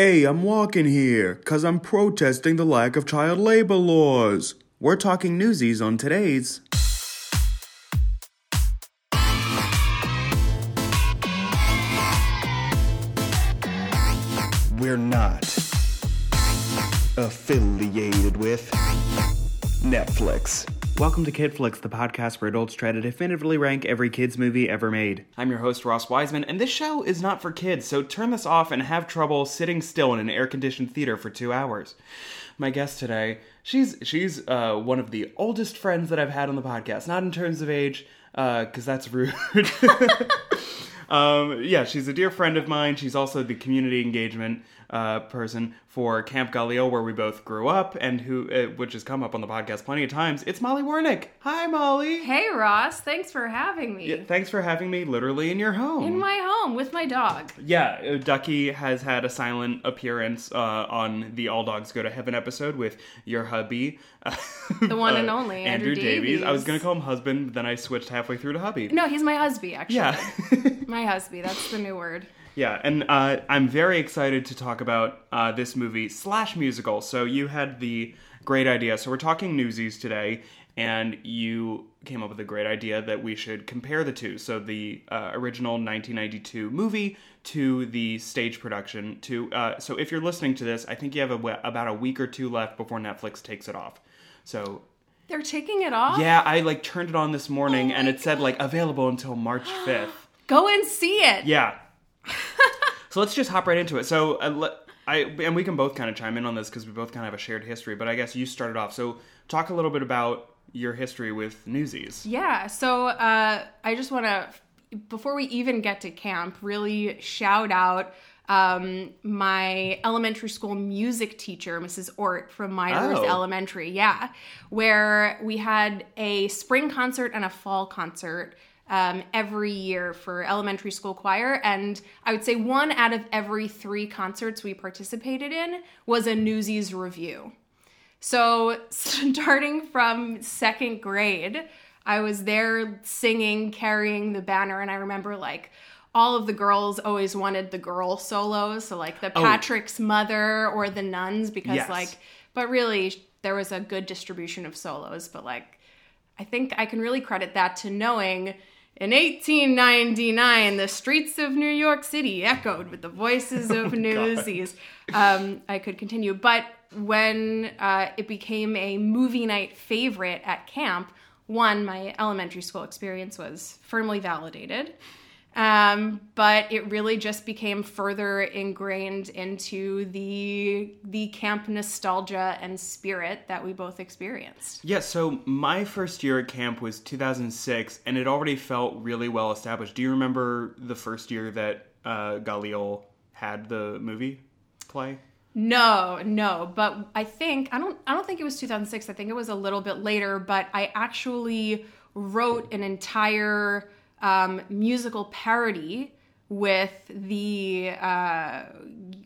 Hey, I'm walking here because I'm protesting the lack of child labor laws. We're talking newsies on today's. We're not affiliated with Netflix. Welcome to Kid Flicks, the podcast where adults try to definitively rank every kid's movie ever made. I'm your host, Ross Wiseman, and this show is not for kids, so turn this off and have trouble sitting still in an air conditioned theater for two hours. My guest today, she's she's uh, one of the oldest friends that I've had on the podcast, not in terms of age, because that's rude. um, yeah, she's a dear friend of mine. She's also the community engagement uh, person for Camp Galil, where we both grew up, and who, uh, which has come up on the podcast plenty of times. It's Molly Warnick. Hi, Molly. Hey Ross, thanks for having me. Yeah, thanks for having me literally in your home. In my home with my dog. Yeah, uh, Ducky has had a silent appearance uh, on the All Dogs Go to Heaven episode with your hubby, The one and only Andrew Davies. I was gonna call him husband, but then I switched halfway through to hubby. No, he's my husband actually. Yeah, My husband, that's the new word. Yeah, and uh, I'm very excited to talk about uh, this movie slash musical. So you had the great idea. So we're talking Newsies today, and you came up with a great idea that we should compare the two. So the uh, original 1992 movie to the stage production. To uh, so if you're listening to this, I think you have a, about a week or two left before Netflix takes it off. So They're taking it off? yeah, I like turned it on this morning, Oh and it said like available until March 5th. Go and see it. Yeah. so let's just hop right into it. So uh, le- I and we can both kind of chime in on this because we both kind of have a shared history. But I guess you started off. So talk a little bit about your history with Newsies. Yeah, so uh, I just want to, before we even get to camp, really shout out um, my elementary school music teacher, Mrs. Ort from Myers Oh. Elementary. Yeah, where we had a spring concert and a fall concert. Um, every year for elementary school choir, and I would say one out of every three concerts we participated in was a Newsies revue. So, starting from second grade, I was there singing, carrying the banner, and I remember like all of the girls always wanted the girl solos, so like the Patrick's mother or the nuns, because Yes. like, but really there was a good distribution of solos, but like, I think I can really credit that to knowing in 1899, the streets of New York City echoed with the voices of newsies. Um, I could continue, but when uh, it became a movie night favorite at camp, one, my elementary school experience was firmly validated. Um, but it really just became further ingrained into the the camp nostalgia and spirit that we both experienced. Yeah. So my first year at camp was 2006, and it already felt really well established. Do you remember the first year that uh, Galil had the movie play? No, no, but I think I don't I don't think it was 2006. I think it was a little bit later, but I actually wrote an entire um, musical parody with the uh,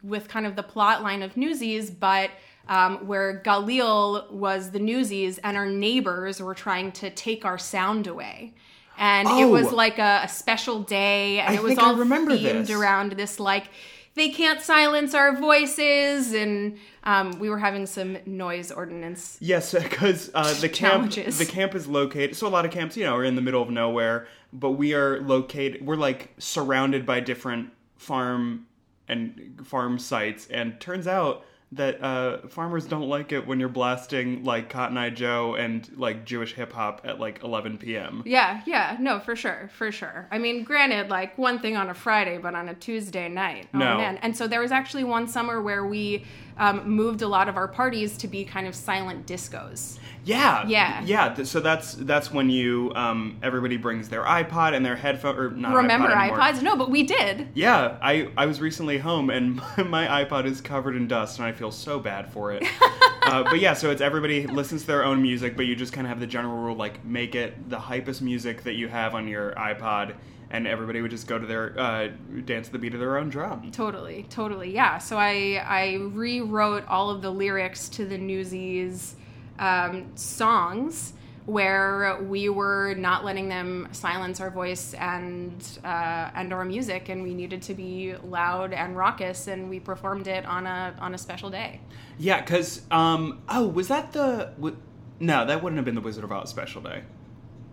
with kind of the plot line of Newsies, but um, where Galil was the Newsies and our neighbors were trying to take our sound away. And it was Oh. like a, a special day, and I it was all themed this. around this like they can't silence our voices, and um, we were having some noise ordinance. Yes, because uh, the camp Challenges. the camp is located. So a lot of camps, you know, are in the middle of nowhere, but we are located. We're like surrounded by different farm and farm sites, and turns out that uh, farmers don't like it when you're blasting like Cotton Eye Joe and like Jewish hip hop at like 11 p.m. Yeah, yeah, no, for sure, for sure. I mean, granted, like one thing on a Friday, but on a Tuesday night. Oh No. man! And so there was actually one summer where we um, moved a lot of our parties to be kind of silent discos. Yeah, Yeah. yeah. So that's that's when you um, everybody brings their iPod and their headphone or not Remember iPod iPods? No, but we did. Yeah, I, I was recently home and my iPod is covered in dust and I feel so bad for it. uh, but yeah, so it's everybody listens to their own music, but you just kind of have the general rule like make it the hypest music that you have on your iPod, and everybody would just go to their uh, dance to the beat of their own drum. Totally, totally, yeah. So I I rewrote all of the lyrics to the Newsies um, songs where we were not letting them silence our voice and uh, and our music, and we needed to be loud and raucous, and we performed it on a on a special day. Yeah, because um, oh, was that the? W- no, that wouldn't have been the Wizard of Oz special day,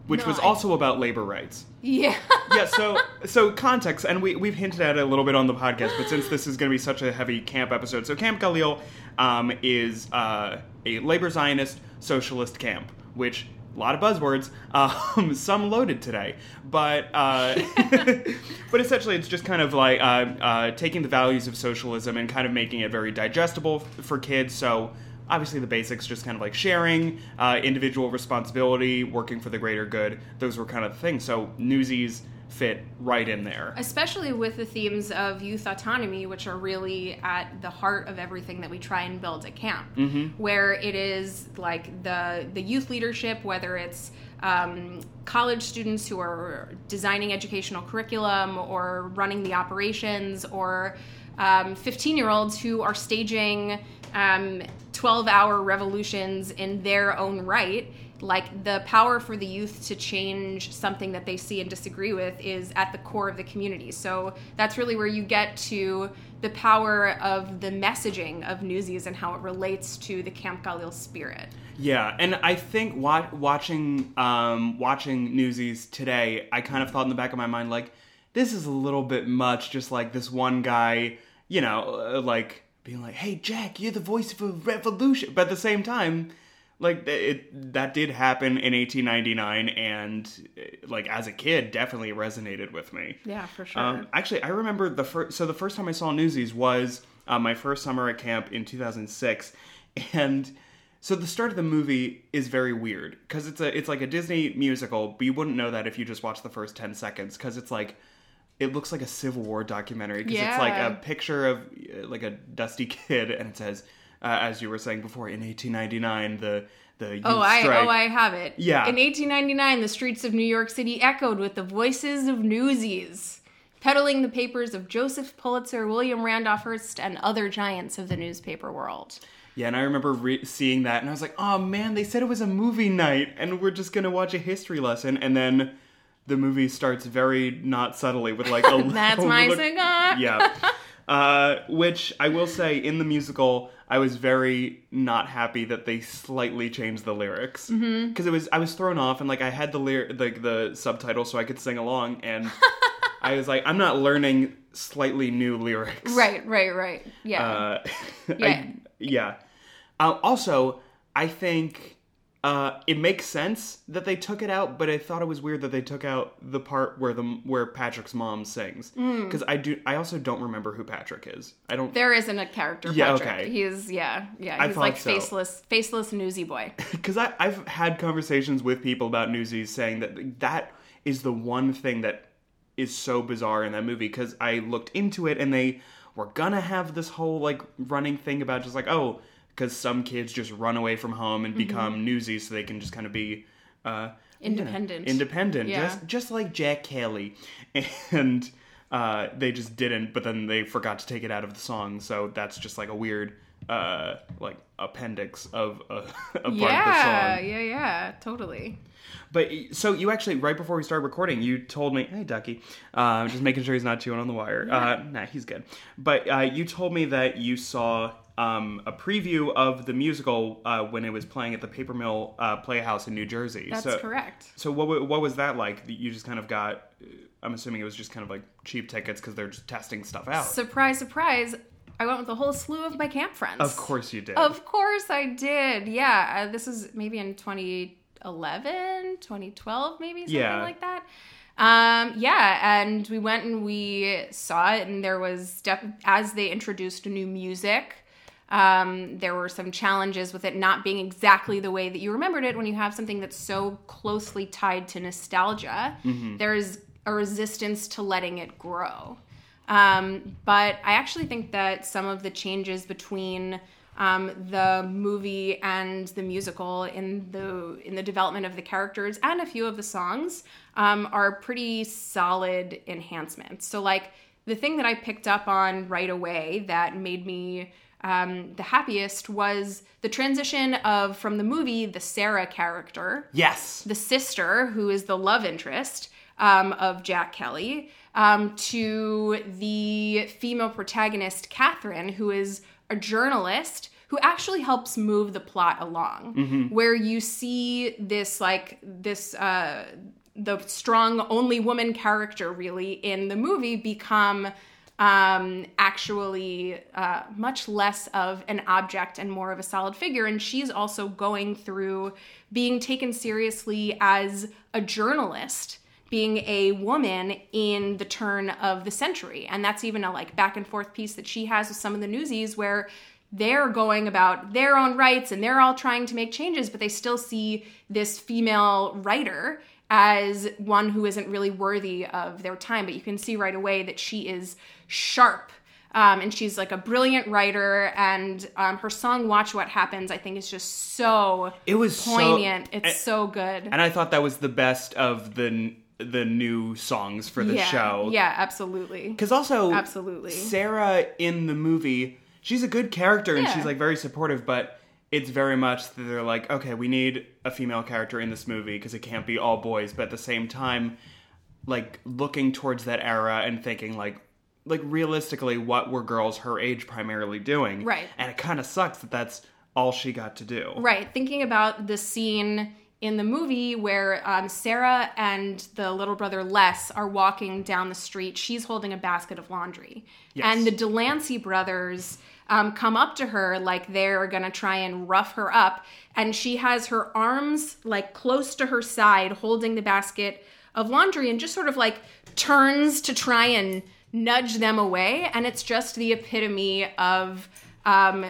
which No, was I- also about labor rights. Yeah. yeah, so so context, and we we've hinted at it a little bit on the podcast, but since this is going to be such a heavy camp episode, so Camp Galil um, is uh, a labor Zionist socialist camp, which a lot of buzzwords, um, some loaded today, but uh, but essentially it's just kind of like uh, uh, taking the values of socialism and kind of making it very digestible f- for kids. So obviously the basics just kind of like sharing uh, individual responsibility working for the greater good those were kind of the things so newsies fit right in there especially with the themes of youth autonomy, which are really at the heart of everything that we try and build at camp. Mm-hmm. Where it is like the the youth leadership, whether it's um, college students who are designing educational curriculum or running the operations, or um, 15 year olds who are staging um, 12 hour revolutions in their own right like the power for the youth to change something that they see and disagree with is at the core of the community. So that's really where you get to the power of the messaging of Newsies and how it relates to the Camp Galil spirit. yeah and i think wa- watching um, watching newsies today i kind of thought in the back of my mind like this is a little bit much just like this one guy you know uh, like being like hey jack you're the voice of a revolution but at the same time like it that did happen in 1899 and uh, like as a kid definitely resonated with me Yeah, for sure. um, actually i remember the first so the first time i saw newsies was uh, my first summer at camp in 2006 and so the start of the movie is very weird because it's a it's like a disney musical but you wouldn't know that if you just watched the first 10 seconds because it's like it looks like a civil war documentary because it's like a picture of uh, like a dusty kid and it says uh, as you were saying before in 1899 the the Oh, I strike oh I have it. Yeah. In 1899, the streets of New York City echoed with the voices of newsies, peddling the papers of Joseph Pulitzer, William Randolph Hearst, and other giants of the newspaper world. Yeah, and I remember re- seeing that, and I was like, "Oh man, they said it was a movie night, and we're just gonna watch a history lesson." And then the movie starts very not subtly with like a That's my cigar. Yeah, uh, which I will say in the musical, I was very not happy that they slightly changed the lyrics because Mm-hmm. it was I was thrown off, and like I had the lyr- like the subtitle so I could sing along, and I was like, I'm not learning slightly new lyrics. Right, right, right. Yeah. Uh, Yeah. I, yeah. Uh, also, I think uh, it makes sense that they took it out, but I thought it was weird that they took out the part where the where Patrick's mom sings Mm. because I do. I also don't remember who Patrick is. I don't there isn't a character Yeah, Patrick. okay. He's yeah, yeah. I He's thought like so. faceless, faceless newsy boy. because I I've had conversations with people about Newsies saying that that is the one thing that is so bizarre in that movie because I looked into it and they were gonna have this whole like running thing about just like oh because some kids just run away from home and become newsies so they can just kind of be uh, you know, Independent. independent, Yeah. just just like Jack Kelly, and uh, they just didn't. But then they forgot to take it out of the song, so that's just like a weird uh, like appendix of a, a part of the yeah, song. yeah, yeah. Totally. But so you actually right before we started recording, you told me, "Hey, Ducky," uh, just making sure he's not chewing on the wire. Uh, nah, he's good. But uh, you told me that you saw um, a preview of the musical uh, when it was playing at the Paper Mill uh, Playhouse in New Jersey. That's so, correct. So what what was that like? You just kind of got. I'm assuming it was just kind of like cheap tickets because they're just testing stuff out. Surprise, surprise. I went with a whole slew of my camp friends. of course you did. Of course I did. Yeah, uh, this is maybe in 2011, 2012, maybe something Yeah. like that. Um, yeah, and we went and we saw it, and there was def- as they introduced new music. Um, there were some challenges with it not being exactly the way that you remembered it when you have something that's so closely tied to nostalgia. There's a resistance to letting it grow. Um, but I actually think that some of the changes between um, the movie and the musical in the in the development of the characters and a few of the songs um, are pretty solid enhancements. So like the thing that I picked up on right away that made me um, the happiest was the transition of from the movie the Sarah character, Yes. the sister who is the love interest um, of Jack Kelly, um, to the female protagonist Catherine, who is a journalist who actually helps move the plot along. Where you see this like this. Uh, the strong only woman character really in the movie become um, actually uh, much less of an object and more of a solid figure. And she's also going through being taken seriously as a journalist, being a woman in the turn of the century. And that's even a like back and forth piece that she has with some of the newsies where they're going about their own rights and they're all trying to make changes, but they still see this female writer as one who isn't really worthy of their time. But you can see right away that she is sharp. Um, and she's like a brilliant writer, and um, her song "Watch What Happens" I think is just so It was so- poignant. it's and- so good. And I thought that was the best of the the new songs for the yeah, show. yeah, absolutely. Because also, Absolutely. Sarah in the movie, she's a good character and she's like very supportive, but it's very much that they're like, okay, we need a female character in this movie because it can't be all boys. But at the same time, like looking towards that era and thinking like, like realistically, what were girls her age primarily doing? Right. And it kind of sucks that that's all she got to do. Right. Thinking about the scene in the movie where um, Sarah and the little brother Les are walking down the street. She's holding a basket of laundry. Yes. And the Delancey brothers um, come up to her like they're to try and rough her up. And she has her arms like close to her side holding the basket of laundry and just sort of like turns to try and nudge them away. And it's just the epitome of. Um,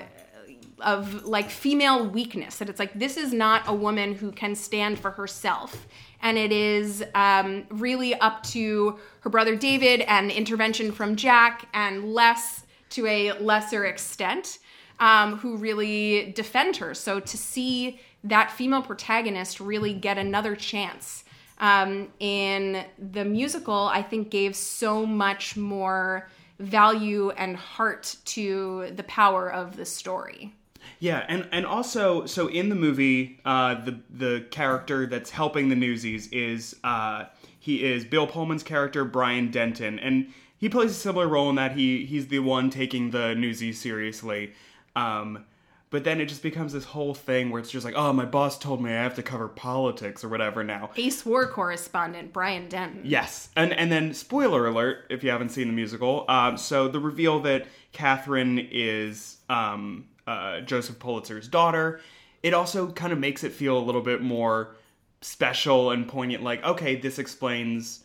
of like female weakness that it's like this is not a woman who can stand for herself and it is um, really up to her brother david and intervention from jack and les to a lesser extent um, who really defend her. So to see that female protagonist really get another chance um, in the musical i think gave so much more value and heart to the power of the story. Yeah, and and also, so in the movie, uh, the the character that's helping the Newsies is uh, he is Bill Pullman's character Brian Denton, and he plays a similar role in that he he's the one taking the Newsies seriously. Um, but then it just becomes this whole thing where it's just like, oh, my boss told me I have to cover politics or whatever now. Ace War correspondent Brian Denton. Yes, and and then spoiler alert if you haven't seen the musical. Um, so the reveal that Catherine is um, uh, Joseph Pulitzer's daughter, it also kind of makes it feel a little bit more special and poignant. Like, okay, this explains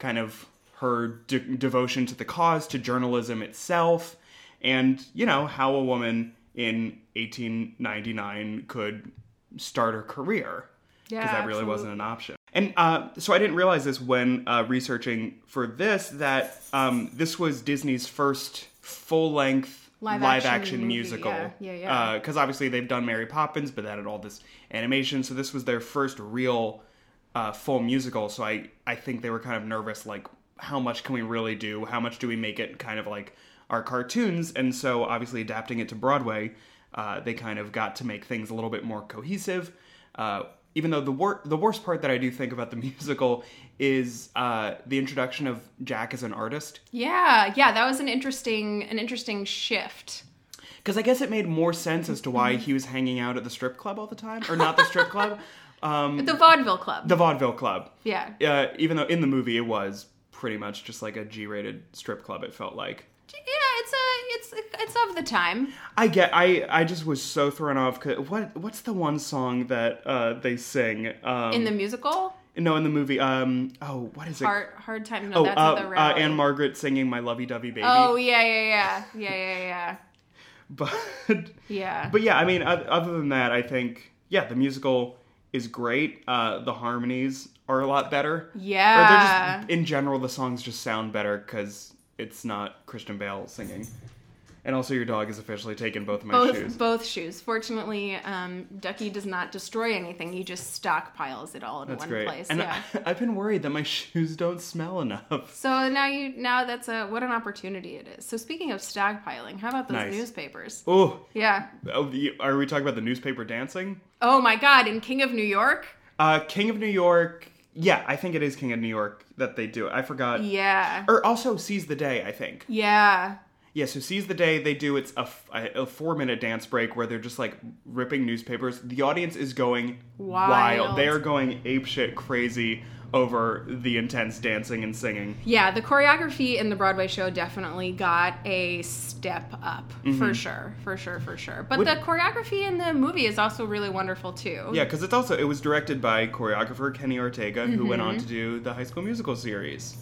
kind of her de- devotion to the cause, to journalism itself, and you know how a woman in 1899 could start her career Yeah, because that really absolutely. wasn't an option. And uh, so I didn't realize this when uh, researching for this that um, this was Disney's first full length Live live, action action, musical. yeah, yeah, yeah. Because obviously they've done Mary Poppins, but that had all this animation. So this was their first real uh, full musical. So I I think they were kind of nervous, like how much can we really do? How much do we make it kind of like our cartoons? And so obviously adapting it to Broadway, uh, they kind of got to make things a little bit more cohesive. Uh, even though the wor- the worst part that I do think about the musical is uh, the introduction of Jack as an artist. Yeah, yeah, that was an interesting an interesting shift. Because I guess it made more sense as to why he was hanging out at the strip club all the time, or not the strip club, um, The Vaudeville Club. the vaudeville club. yeah. Uh, even though in the movie it was pretty much just like a G-rated strip club, it felt like. Yeah, it's a it's it's of the time. I get. I I just was so thrown off. 'cause what what's the one song that uh, they sing? Um, In the musical, no, in the movie. Um, oh, what is it? hard hard time. No, oh, that's uh, the uh. Anne Margaret singing "My Lovey-Dovey Baby." Oh yeah, yeah, yeah, yeah, yeah, yeah, but yeah. but yeah, I mean, other than that, I think yeah, the musical is great. Uh, the harmonies are a lot better. Or they're yeah. just in general, the songs just sound better because it's not Christian Bale singing. And also, your dog has officially taken both of my both shoes. both shoes. Fortunately, um, Ducky does not destroy anything. He just stockpiles it all in That's one great. place. and yeah. I, I've been worried that my shoes don't smell enough. So now you now that's a what an opportunity it is. So speaking of stockpiling, how about those Nice. newspapers? Oh, Yeah. oh, are we talking about the newspaper dancing? Oh my God! In King of New York. Uh, King of New York. Yeah, I think it is King of New York that they do it. I forgot. Yeah. Or also Seize the Day, I think. Yeah. Yeah, so Seize the Day, they do it's a four minute dance break where they're just like ripping newspapers. The audience is going wild. Wild. They are going apeshit crazy over the intense dancing and singing. Yeah, the choreography in the Broadway show definitely got a step up for sure, for sure, for sure. But Would- the choreography in the movie is also really wonderful too. Yeah, because it's also it was directed by choreographer Kenny Ortega, who went Mm-hmm. on to do the High School Musical series.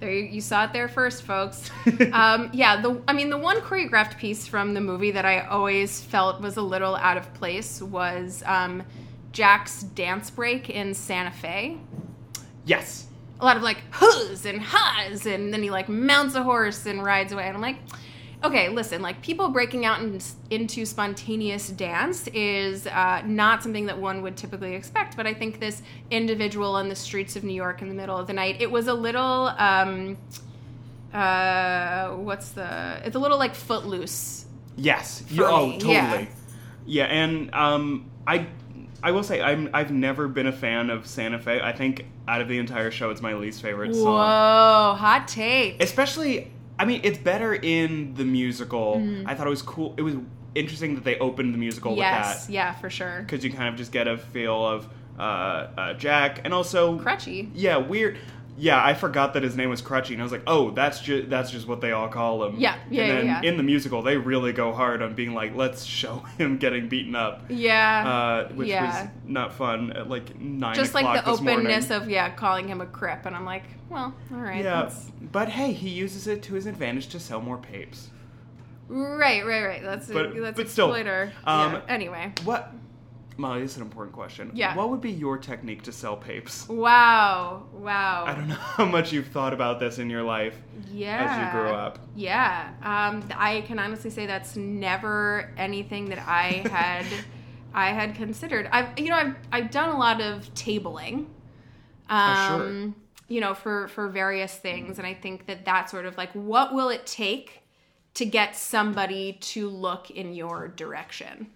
There you, you saw it there first, folks. um, yeah, the I mean the one choreographed piece from the movie that I always felt was a little out of place was um, Jack's dance break in Santa Fe. Yes. a lot of like hoo's and ha's and then he like mounts a horse and rides away and i'm like okay listen like people breaking out in, into spontaneous dance is uh, not something that one would typically expect but i think this individual on the streets of new york in the middle of the night it was a little um uh what's the it's a little like footloose Yes. You- oh, totally. yeah. Yeah. and um, I, I will say I'm I've never been a fan of Santa Fe. I think out of the entire show, it's my least favorite whoa song. Whoa, hot take Especially, I mean, it's better in the musical. I thought it was cool. It was interesting that they opened the musical yes with that yeah for sure because you kind of just get a feel of uh, uh, Jack and also crutchy Yeah, weird. Yeah, I forgot that his name was Crutchy, and I was like, "Oh, that's just that's just what they all call him." Yeah, yeah, And then yeah, yeah. in the musical, they really go hard on being like, "Let's show him getting beaten up," yeah uh, which yeah. was not fun at like nine just like the openness morning. of yeah calling him a crip and i'm like well all right yeah, that's but hey, he uses it to his advantage to sell more papes. right right right that's But- that's but still, exploiter um, yeah. anyway What, Molly? This is an important question. Yeah. What would be your technique to sell papes? wow wow I don't know how much you've thought about this in your life yeah as you grew up. yeah um i can honestly say that's never anything that i had i had considered i've you know i've i've done a lot of tabling um Oh, sure. you know for for various things and i think that that sort of like what will it take to get somebody to look in your direction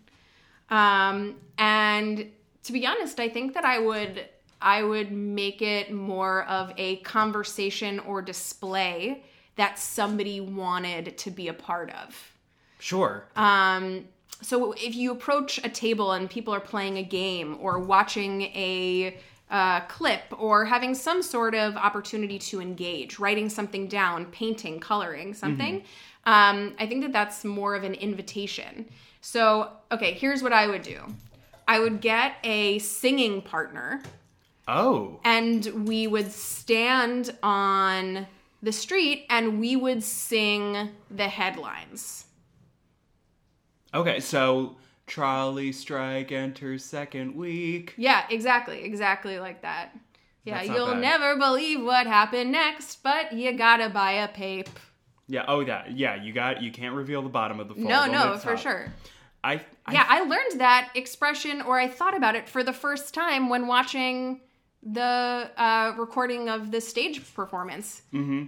um and to be honest i think that i would i would make it more of a conversation or display that somebody wanted to be a part of Sure. um, so if you approach a table and people are playing a game or watching a uh, clip or having some sort of opportunity to engage, writing something down, painting, coloring something, um, I think that that's more of an invitation. So, okay, here's what I would do I would get a singing partner oh. and we would stand on the street and we would sing the headlines. Okay, so trolley strike enters second week. Yeah, exactly, exactly like that. Yeah, you'll bad. never believe what happened next, but you gotta buy a pape. Yeah. Oh, yeah. Yeah. You got. You can't reveal the bottom of the fold. No, no, for sure. I. I Yeah, I learned that expression, or I thought about it for the first time when watching the uh, recording of the stage performance. yeah,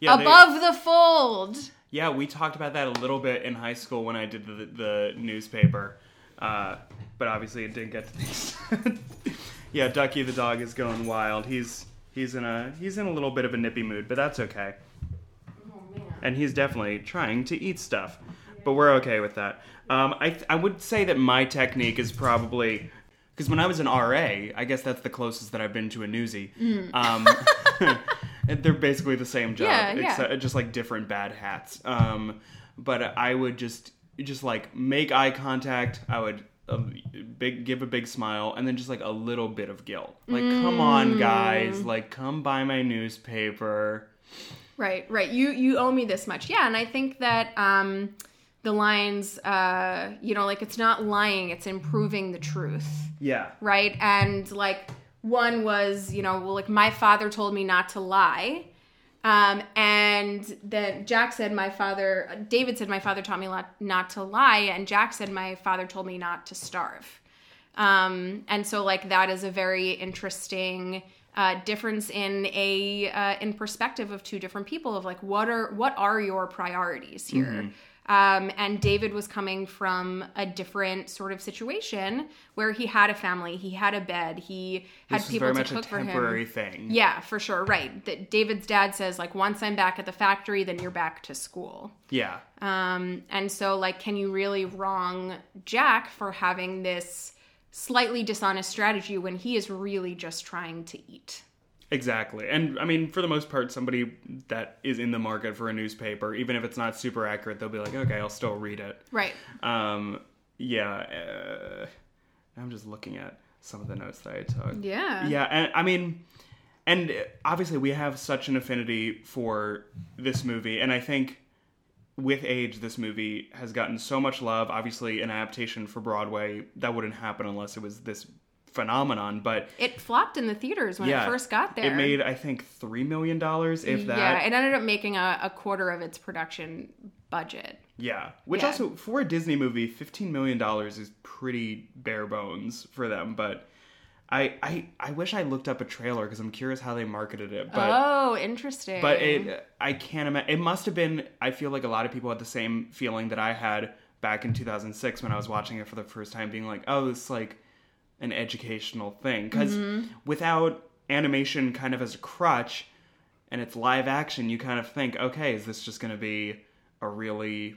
they- Above the fold. yeah, we talked about that a little bit in high school when I did the, the newspaper, uh, but obviously it didn't get to these. yeah, Ducky the dog is going wild. He's he's in a he's in a little bit of a nippy mood, but that's okay. And he's definitely trying to eat stuff. But we're okay with that. Um, I I would say that my technique is probably because when I was an RA, I guess that's the closest that I've been to a newsie. Um, they're basically the same job, Yeah, yeah. except just like different bad hats. Um, but I would just just like make eye contact. I would. Um, big give a big smile and then just like a little bit of guilt like come on Mm. guys like come buy my newspaper Right, right. You you owe me this much. Yeah, and I think that um the lines uh you know like it's not lying, it's improving the truth. yeah Right? And like one was, you know, well like my father told me not to lie. Um, and then Jack said, "My father." David said, "My father taught me not to lie," and Jack said, "My father told me not to starve." Um, and so, like that is a very interesting uh, difference in a uh, in perspective of two different people of like what are what are your priorities here. Um, and David was coming from a different sort of situation where he had a family, he had a bed, he had This people to cook for him. temporary thing. Yeah, for sure. Right. That David's dad says like once I'm back at the factory, then you're back to school. Yeah. Um, and so like, can you really wrong Jack for having this slightly dishonest strategy when he is really just trying to eat? Exactly. And I mean, for the most part, somebody that is in the market for a newspaper, even if it's not super accurate, they'll be like, okay, I'll still read it. Right. Um, yeah. Uh, I'm just looking at some of the notes that I took. Yeah. Yeah. And I mean, and obviously, we have such an affinity for this movie. And I think with age, this movie has gotten so much love. Obviously, an adaptation for Broadway, that wouldn't happen unless it was this phenomenon. But It flopped in the theaters when yeah, it first got there. It made, I think, $3 million, if that. Yeah, it ended up making a, a quarter of its production budget. Yeah, which Yeah. also for a Disney movie, fifteen million dollars is pretty bare bones for them. But I I, I wish I looked up a trailer because I'm curious how they marketed it. But oh, interesting. but it I can't imagine. It must have been. I feel like a lot of people had the same feeling that I had back in 2006 when I was watching it for the first time, being like, oh, it's like an educational thing because mm-hmm. without animation kind of as a crutch and it's live action, you kind of think, okay, is this just going to be a really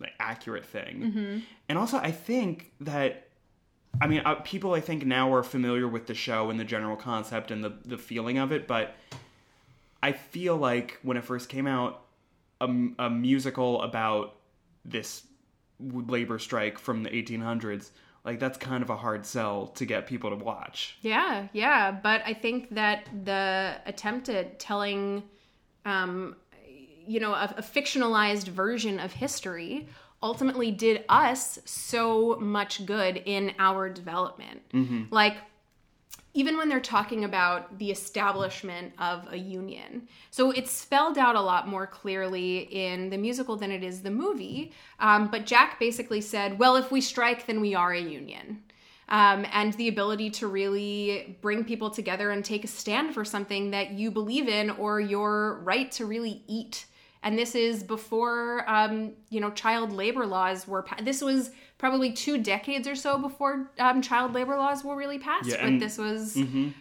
like, accurate thing? Mm-hmm. And also, I think that, I mean, uh, people I think now are familiar with the show and the general concept and the, the feeling of it, but I feel like when it first came out, a, a musical about this labor strike from the 1800s, like that's kind of a hard sell to get people to watch. Yeah, yeah, but I think that the attempt at telling, um, you know, a, a fictionalized version of history ultimately did us so much good in our development. Like, even when they're talking about the establishment of a union. So it's spelled out a lot more clearly in the musical than it is the movie. Um, but Jack basically said, well, if we strike, then we are a union. Um, and the ability to really bring people together and take a stand for something that you believe in or your right to really eat. And this is before, um, you know, child labor laws were. Pa- this was probably two decades or so before um, child labor laws were really passed. Yeah, but and- this was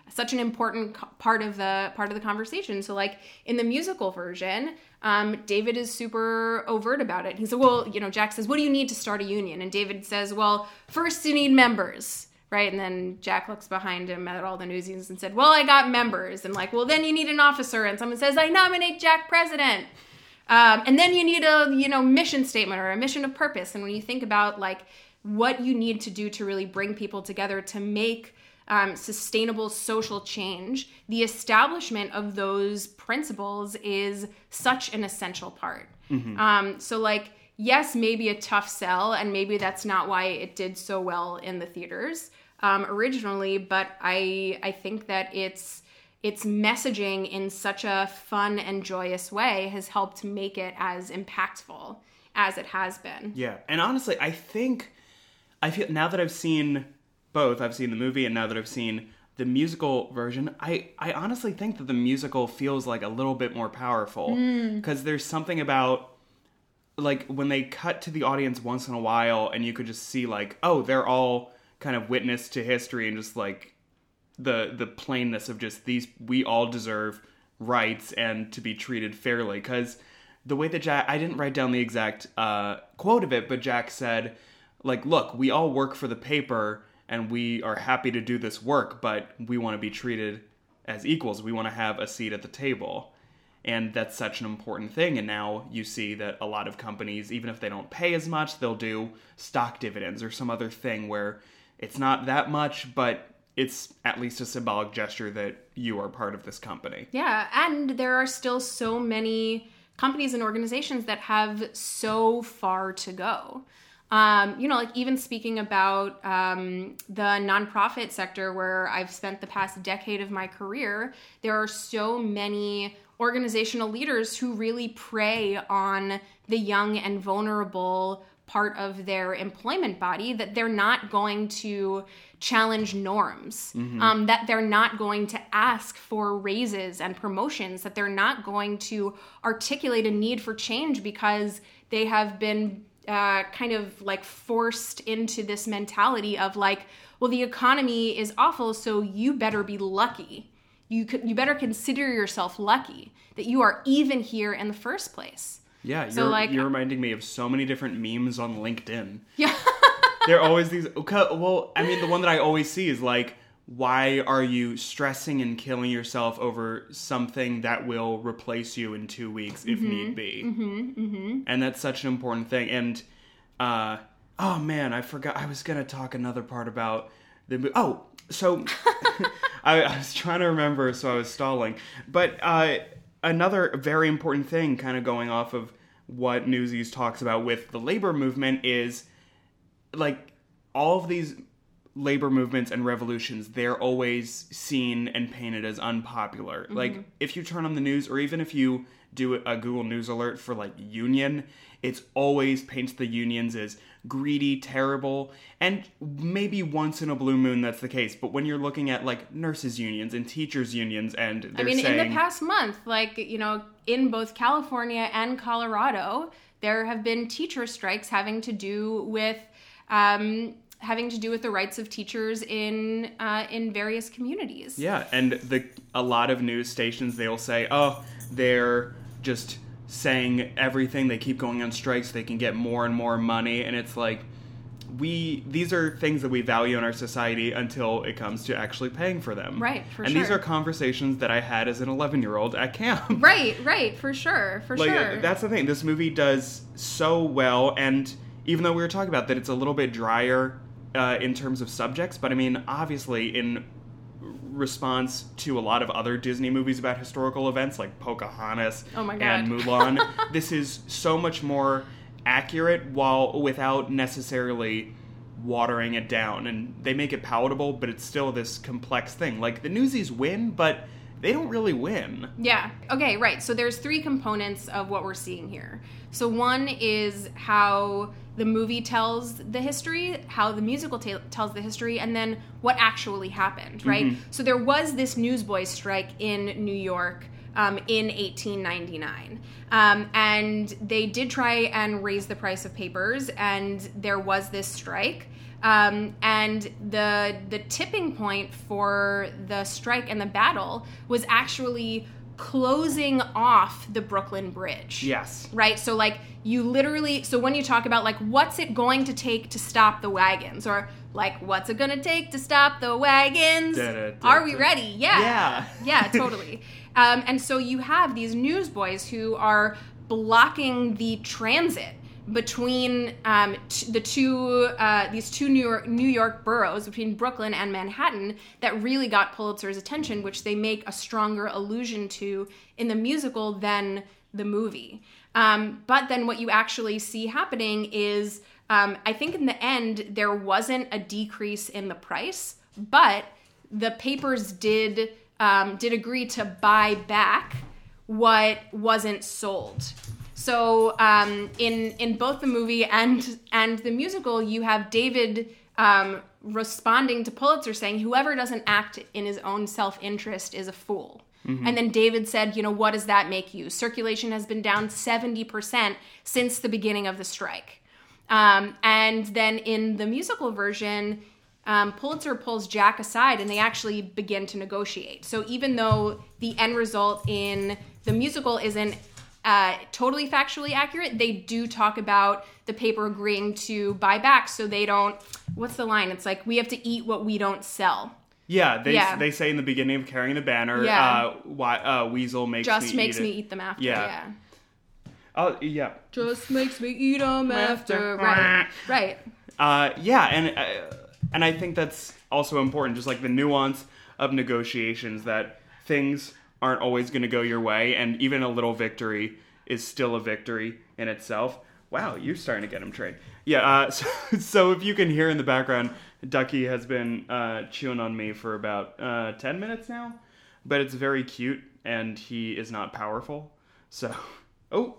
such an important co- part of the part of the conversation. So, like in the musical version, um, David is super overt about it. He said, "Well, you know," Jack says, "What do you need to start a union?" And David says, "Well, first you need members." Right, and then Jack looks behind him at all the newsies and said, "Well, I got members." And like, "Well, then you need an officer." And someone says, "I nominate Jack president." Um, and then you need a you know mission statement or a mission of purpose. And when you think about like what you need to do to really bring people together to make um, sustainable social change, the establishment of those principles is such an essential part. Um, so like yes, maybe a tough sell, and maybe that's not why it did so well in the theaters um, originally. But I I think that it's its messaging in such a fun and joyous way has helped make it as impactful as it has been. Yeah, and honestly, I think I feel now that I've seen both, I've seen the movie, and now that I've seen the musical version, I I honestly think that the musical feels like a little bit more powerful hmm. because there's something about like when they cut to the audience once in a while, and you could just see like, oh, they're all kind of witness to history and just like the the plainness of just these we all deserve rights and to be treated fairly. Because the way that Jack I didn't write down the exact uh, quote of it but Jack said like look we all work for the paper and we are happy to do this work but we want to be treated as equals. We want to have a seat at the table. And that's such an important thing and now you see that a lot of companies even if they don't pay as much they'll do stock dividends or some other thing where it's not that much but it's at least a symbolic gesture that you are part of this company Yeah, and there are still so many companies and organizations that have so far to go. Um, you know, like even speaking about um, the nonprofit sector where I've spent the past decade of my career, there are so many organizational leaders who really prey on the young and vulnerable part of their employment body that they're not going to challenge norms, um, that they're not going to ask for raises and promotions, that they're not going to articulate a need for change because they have been uh, kind of like forced into this mentality of like, well, the economy is awful, so you better be lucky. You could, you better consider yourself lucky that you are even here in the first place. Yeah, So, you're, like- you're reminding me of so many different memes on LinkedIn. Yeah. There are always these. okay, Well, I mean, the one that I always see is like, why are you stressing and killing yourself over something that will replace you in two weeks if need be? Mm-hmm, mm-hmm. And that's such an important thing. And, uh, oh man, I forgot. I was gonna talk another part about the. Oh, so I, I was trying to remember, so I was stalling. But uh, another very important thing, kind of going off of what Newsies talks about with the labor movement, is like all of these labor movements and revolutions they're always seen and painted as unpopular. Like mm-hmm. if you turn on the news or even if you do a google news alert for like union it's always paints the unions as greedy terrible and maybe once in a blue moon that's the case but when you're looking at like nurses unions and teachers unions and they're I mean, saying in the past month, like, you know, in both California and Colorado, there have been teacher strikes having to do with um, having to do with the rights of teachers in uh, in various communities. Yeah, and the a lot of news stations they'll say, "Oh, they're just saying everything. They keep going on strikes. They can get more and more money." And it's like we these are things that we value in our society until it comes to actually paying for them. Right, for and these are conversations that I had as an 11-year-old at camp. Right, right, for sure, for like sure. that's the thing. This movie does so well, and even though we were talking about that, it's a little bit drier uh, in terms of subjects. But I mean, obviously, in response to a lot of other Disney movies about historical events, like Pocahontas Oh and Mulan, this is so much more accurate, while without necessarily watering it down. And they make it palatable, but it's still this complex thing. Like the Newsies win, but they don't really win. Yeah. Okay, right. So there's three components of what we're seeing here. So one is how the movie tells the history, how the musical ta- tells the history, and then what actually happened, right? So there was this newsboys strike in New York um, in 1899. Um, and they did try and raise the price of papers, and there was this strike. Um, and the the tipping point for the strike and the battle was actually closing off the Brooklyn Bridge. Yes. Right? So like you literally so when you talk about like what's it going to take to stop the wagons or like what's it going to take to stop the wagons? Are we ready? Yeah. Yeah. Yeah, totally. um, and so you have these newsboys who are blocking the transit between um, t- the two uh, these two New York, New York boroughs between Brooklyn and Manhattan that really got Pulitzer's attention, which they make a stronger allusion to in the musical than the movie. Um, but then what you actually see happening is, um, I think in the end there wasn't a decrease in the price, but the papers did um, did agree to buy back what wasn't sold. So um, in in both the movie and and the musical, you have David um, responding to Pulitzer saying, "Whoever doesn't act in his own self interest is a fool." And then David said, "You know what does that make you? Circulation has been down seventy percent since the beginning of the strike." Um, and then in the musical version, um, Pulitzer pulls Jack aside and they actually begin to negotiate. So even though the end result in the musical isn't uh, totally factually accurate, they do talk about the paper agreeing to buy back so they don't. What's the line? It's like, we have to eat what we don't sell. Yeah, they Yeah. they say in the beginning of carrying the banner, Yeah. uh, why, uh, Weasel makes Just me makes eat me it. eat them after. Yeah. Yeah. Oh yeah, Just makes me eat them After. after. Right. Right. uh, yeah, and uh, and I think that's also important, just like the nuance of negotiations that things aren't always going to go your way, and even a little victory is still a victory in itself. Wow, you're starting to get him trained. Yeah, uh, so, so if you can hear in the background, Ducky has been uh, chewing on me for about uh, 10 minutes now, but it's very cute. and he is not powerful. So, oh,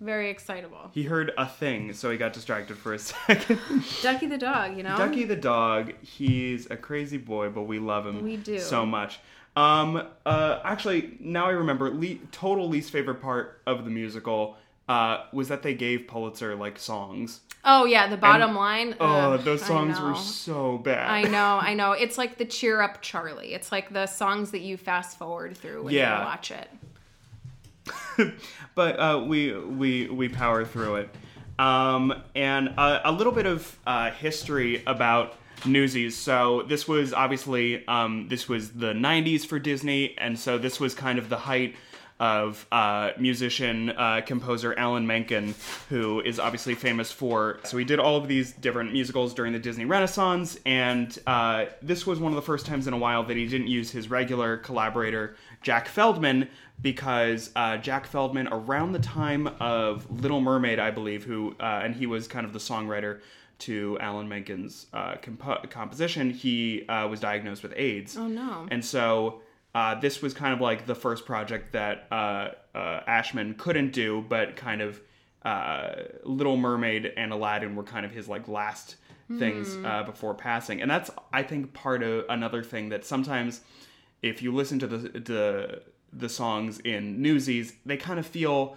Very excitable. he heard a thing, so he got distracted for a second. Ducky the dog, you know? Ducky the dog, he's a crazy boy, but we love him We do. so much. Um, uh, actually, now I remember, le- total least favorite part of the musical uh, was that they gave Pulitzer like songs. Oh yeah, the bottom And- line. Oh, ugh, those songs were so bad. I know, I know. It's like the cheer up Charlie. It's like the songs that you fast forward through when Yeah. you watch it. but uh, we we we power through it. Um, and uh, a little bit of uh, history about Newsies. So this was obviously um, this was the '90s for Disney, and so this was kind of the height of uh, musician uh, composer Alan Menken, who is obviously famous for. So he did all of these different musicals during the Disney Renaissance, and uh, this was one of the first times in a while that he didn't use his regular collaborator Jack Feldman because uh, Jack Feldman, around the time of Little Mermaid, I believe, who uh, and he was kind of the songwriter to Alan Menken's uh, compo- composition, he uh, was diagnosed with AIDS. Oh no. And so uh, this was kind of like the first project that uh, uh, Ashman couldn't do, but kind of uh, Little Mermaid and Aladdin were kind of his like last things uh, before passing. And that's I think part of another thing that sometimes if you listen to the the the songs in Newsies, they kind of feel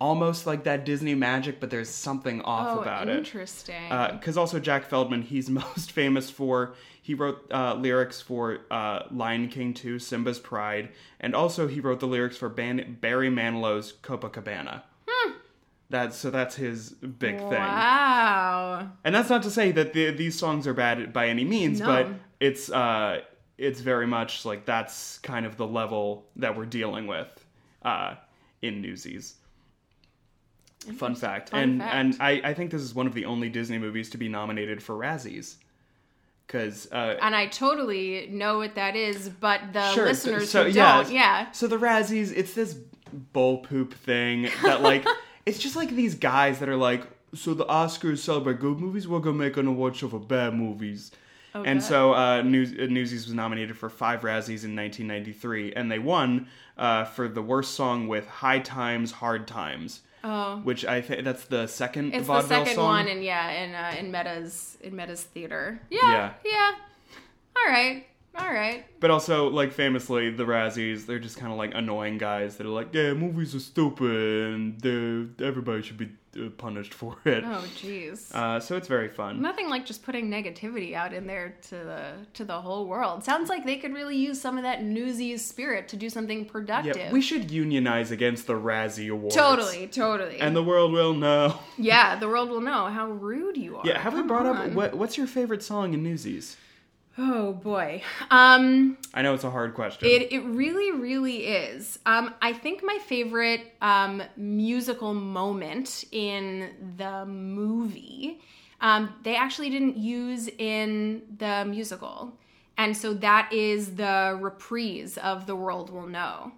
almost like that Disney magic, but there's something off Oh, about it interesting. because also Jack Feldman, he's most famous for he wrote uh, lyrics for uh, Lion King 2, Simba's Pride, and also he wrote the lyrics for Ban- Barry Manilow's Copacabana. That's so that's his big thing, wow. and that's not to say that the, these songs are bad by any means, No. but it's uh, it's very much like that's kind of the level that we're dealing with uh, in Newsies. Fun fact, Fun and fact. and I, I think this is one of the only Disney movies to be nominated for Razzies, because uh, And I totally know what that is, but the Sure, listeners so- who yeah. don't, yeah. So the Razzies, it's this bull poop thing that like it's just like these guys that are like, so the Oscars celebrate good movies, we're gonna make an award show for bad movies. And Okay. so uh, News- uh, Newsies was nominated for five Razzies in 1993, and they won uh, for the worst song with "High Times, Hard Times," Oh. which I think that's the second It's the second song. one, and yeah, in uh, in Medda's in Medda's theater. Yeah, Yeah. yeah. All right, all right. But also, like famously, the Razzies, they're just kind of like annoying guys that are like, yeah, movies are stupid, and they're- everybody should be punished for it. Oh, jeez. Uh, so it's very fun. Nothing like just putting negativity out in there to the to the whole world. Sounds like they could really use some of that newsies spirit to do something productive. Yeah, we should unionize against the Razzie Awards. totally, totally. And the world will know. yeah, the world will know how rude you are. Yeah, have we Come brought up what, what's your favorite song in Newsies? Oh boy. Um I know it's a hard question. It, it really, really is. Um, I think my favorite um, musical moment in the movie, um, they actually didn't use in the musical. And so that is the reprise of The World Will Know.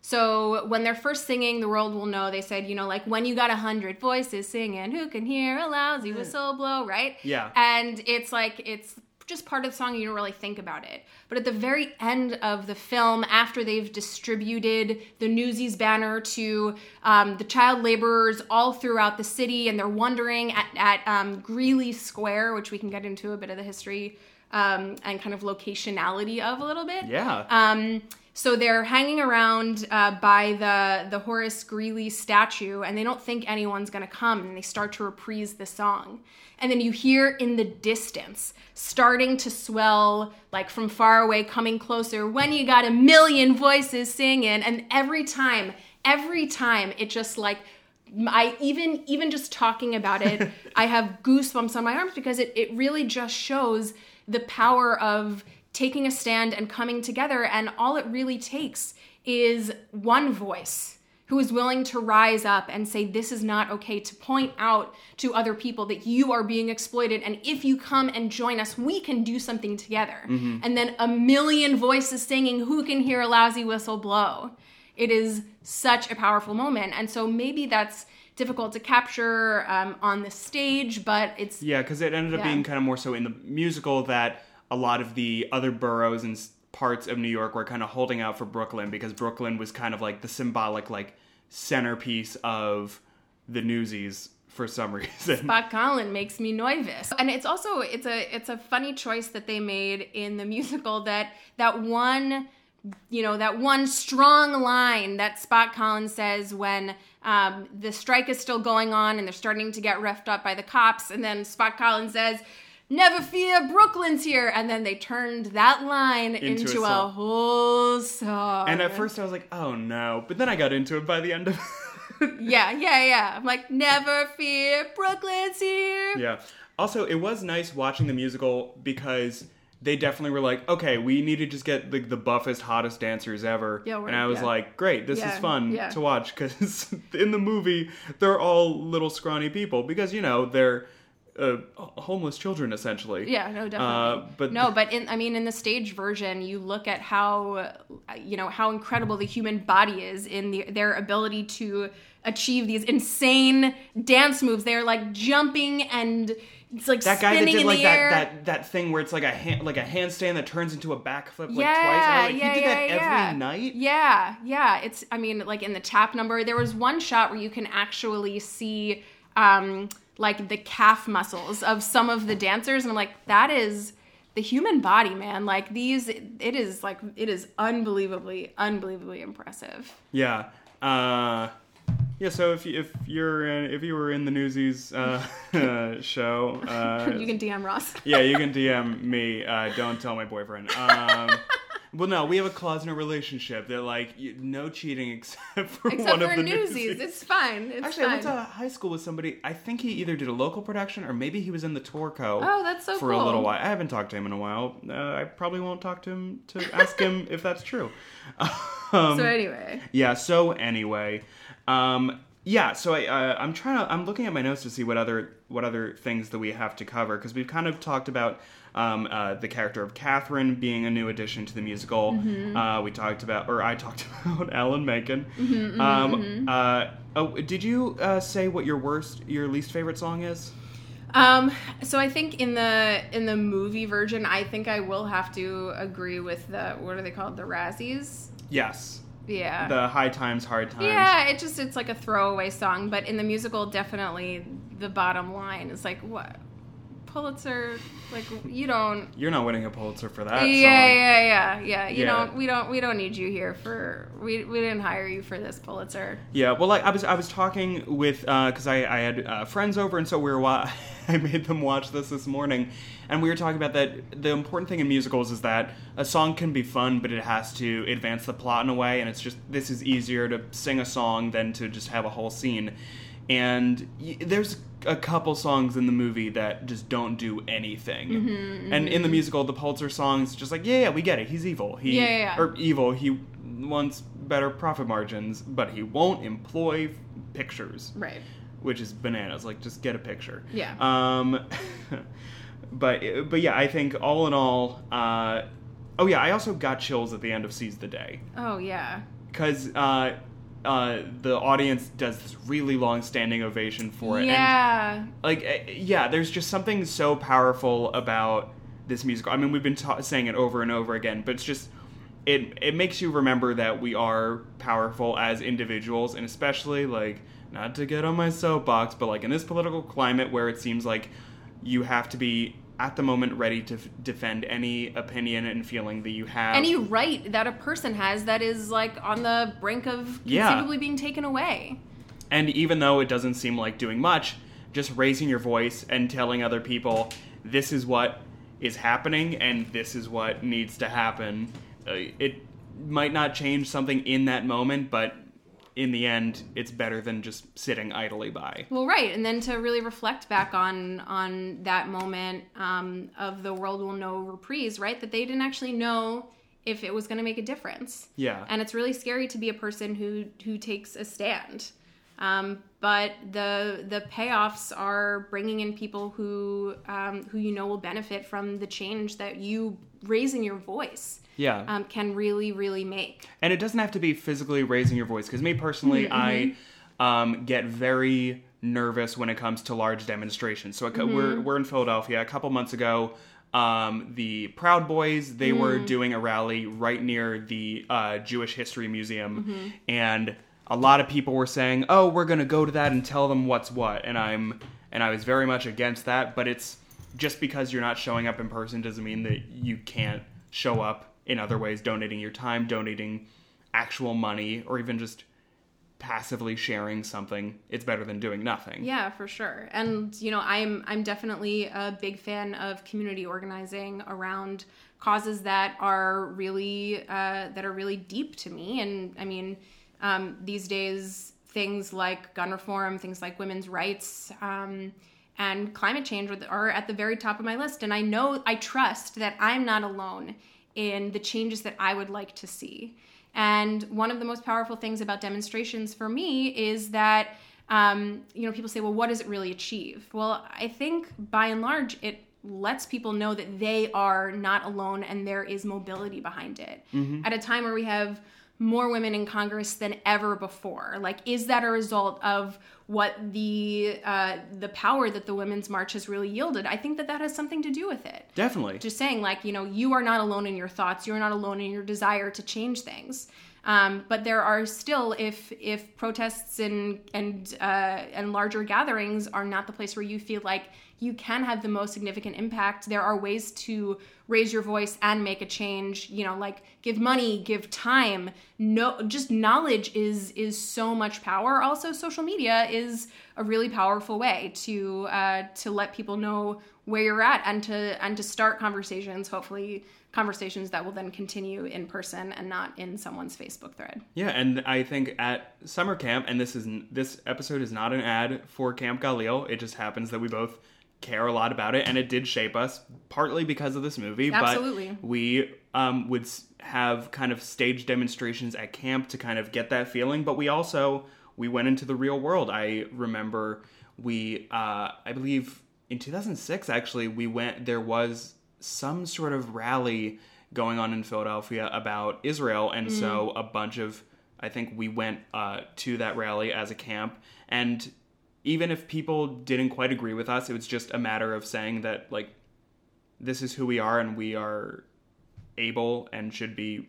So when they're first singing The World Will Know, they said, you know, like when you got a hundred voices singing, who can hear a lousy whistle blow, right? Yeah. And it's like, it's just part of the song, you don't really think about it. But at the very end of the film, after they've distributed the Newsies banner to um, the child laborers all throughout the city, and they're wondering at, at um, Greeley Square, which we can get into a bit of the history um, and kind of locationality of a little bit. yeah. So they're hanging around uh, by the the Horace Greeley statue, and they don't think anyone's gonna come, and they start to reprise the song. And then you hear in the distance, starting to swell, like from far away, coming closer. When you got a million voices singing, and every time, every time, it just like I even even just talking about it, I have goosebumps on my arms because it it really just shows the power of taking a stand and coming together and all it really takes is one voice who is willing to rise up and say this is not okay to point out to other people that you are being exploited and if you come and join us we can do something together. And then a million voices singing who can hear a lousy whistle blow? It is such a powerful moment. And so maybe that's difficult to capture um, on the stage but it's Yeah, because it ended up Yeah. being kind of more so in the musical that a lot of the other boroughs and parts of New York were kind of holding out for Brooklyn because Brooklyn was kind of like the symbolic like centerpiece of the Newsies for some reason. Spot Conlon makes me nervous. And it's also it's a it's a funny choice that they made in the musical that that one you know that one strong line that Spot Conlon says when um, the strike is still going on and they're starting to get roughed up by the cops, and then Spot Conlon says, "Never fear, Brooklyn's here," and then they turned that line Into into, a a, whole song. And at first I was like, oh no. But then I got into it by the end of yeah, yeah, yeah. I'm like, "Never fear, Brooklyn's here." Yeah. Also, it was nice watching the musical because they definitely were like, okay, we need to just get the, the buffest, hottest dancers ever. Yeah, and I was yeah. like, great, this Yeah, is fun yeah. to watch because in the movie, they're all little scrawny people because, you know, they're uh, homeless children essentially. Yeah, no, definitely. Uh, but no, but in I mean, in the stage version, you look at how uh, you know how incredible the human body is in the, their ability to achieve these insane dance moves. They're like jumping and it's like that guy that did like that, that that thing where it's like a hand, like a handstand that turns into a backflip like yeah, twice. Like, yeah, he did yeah, that yeah. every night. Yeah, yeah. It's I mean, like in the tap number, there was one shot where you can actually see um like the calf muscles of some of the dancers, and I'm like, that is the human body, man. Like these, it is like it is unbelievably, unbelievably impressive. Yeah. Uh, yeah. So if you, if you're in, if you were in the Newsies uh, show, uh, you can DM Ross. yeah, you can DM me. Uh, don't tell my boyfriend. Um, well, no, we have a clause in a relationship that like you, no cheating except for Except one for of the Newsies, it's fine. It's Actually, I went to high school with somebody. I think he either did a local production or maybe he was in the tour co. Oh, that's so for a little while. I haven't talked to him in a while. Uh, I probably won't talk to him to ask him if that's true. Um, so anyway, yeah. So anyway, um, yeah. So I, uh, I'm trying to. I'm looking at my notes to see what other what other things that we have to cover because we've kind of talked about um, uh, the character of Catherine being a new addition to the musical. Mm-hmm. Uh, we talked about, or I talked about Alan Menken. Mm-hmm, um, Uh, oh, did you uh, say what your worst, your least favorite song is? Um, so I think in the in the movie version, I think I will have to agree with the what are they called, the Razzies? Yes, Yeah. the High Times, Hard Times. yeah, it just it's like a throwaway song, but in the musical, definitely the bottom line is like what Pulitzer, like you don't. You're not winning a Pulitzer for that Yeah, song. yeah, yeah, yeah. You Yeah. don't. We don't. We don't need you here for. We we didn't hire you for this Pulitzer. Yeah, well, like I was, I was talking with because I, I had uh, friends over, and so we were. Wa- I made them watch this this morning, and we were talking about that. The important thing in musicals is that a song can be fun, but it has to advance the plot in a way, and it's just this is easier to sing a song than to just have a whole scene. And y- there's a couple songs in the movie that just don't do anything. Mm-hmm, And in the musical, the Pulitzer songs, just like yeah, yeah, we get it. He's evil. He Yeah, yeah, yeah. or evil. He wants better profit margins, but he won't employ pictures, Right. which is bananas. Like, just get a picture. Yeah. Um, but but yeah, I think all in all, uh, oh yeah, I also got chills at the end of Seize the Day Oh yeah. because uh, uh, the audience does this really long standing ovation for it. And Yeah. like uh, yeah there's just something so powerful about this musical i mean we've been ta- saying it over and over again but it's just it it makes you remember that we are powerful as individuals and especially like not to get on my soapbox but like in this political climate where it seems like you have to be at the moment ready to f- defend any opinion and feeling that you have Any right that a person has that is like on the brink of Yeah. conceivably being taken away. And even though it doesn't seem like doing much, just raising your voice and telling other people this is what is happening and this is what needs to happen, uh, it might not change something in that moment, but in the end, it's better than just sitting idly by. Well, right, and then to really reflect back on on that moment um, of the world will know reprise, right? That they didn't actually know if it was going to make a difference. Yeah. and it's really scary to be a person who who takes a stand. Um, but the the payoffs are bringing in people who um, who you know will benefit from the change that you raising your voice Yeah. um, can really really make. and it doesn't have to be physically raising your voice because me personally Mm-hmm, i um, get very nervous when it comes to large demonstrations. So we're we're in Philadelphia. A couple months ago, um, the Proud Boys they were doing a rally right near the uh, Jewish History Museum, and a lot of people were saying, "Oh, we're gonna go to that and tell them what's what," and I'm and I was very much against that. But it's just because you're not showing up in person doesn't mean that you can't show up in other ways, donating your time, donating actual money, or even just passively sharing something. It's better than doing nothing. Yeah, for sure. And you know, I'm I'm definitely a big fan of community organizing around causes that are really uh, that are really deep to me. And I mean, um, these days, things like gun reform, things like women's rights. Um, and climate change are at the very top of my list. And I know, I trust that I'm not alone in the changes that I would like to see. And one of the most powerful things about demonstrations for me is that, um, you know, people say, well, what does it really achieve? Well, I think by and large, it lets people know that they are not alone and there is mobility behind it. At a time where we have more women in Congress than ever before. Like, is that a result of what the uh, the power that the Women's March has really yielded? I think that that has something to do with it Definitely. just saying like you know you are not alone in your thoughts you're not alone in your desire to change things um, but there are still if if protests and and uh, and larger gatherings are not the place where you feel like you can have the most significant impact there are ways to raise your voice and make a change. You know like give money give time. No just knowledge is is so much power. Also social media is a really powerful way to uh, to let people know where you're at and to and to start conversations hopefully conversations that will then continue in person and not in someone's facebook thread Yeah, and I think at summer camp, and this is this episode is not an ad for Camp Galil. It just happens that we both care a lot about it, and it did shape us partly because of this movie. Absolutely. But we um, would have kind of stage demonstrations at camp to kind of get that feeling. But we also we went into the real world. I remember we, uh, I believe in 2006, actually, we went. There was some sort of rally going on in Philadelphia about Israel, and so a bunch of I think we went uh, to that rally as a camp, and even if people didn't quite agree with us, it was just a matter of saying that like this is who we are, and we are able and should be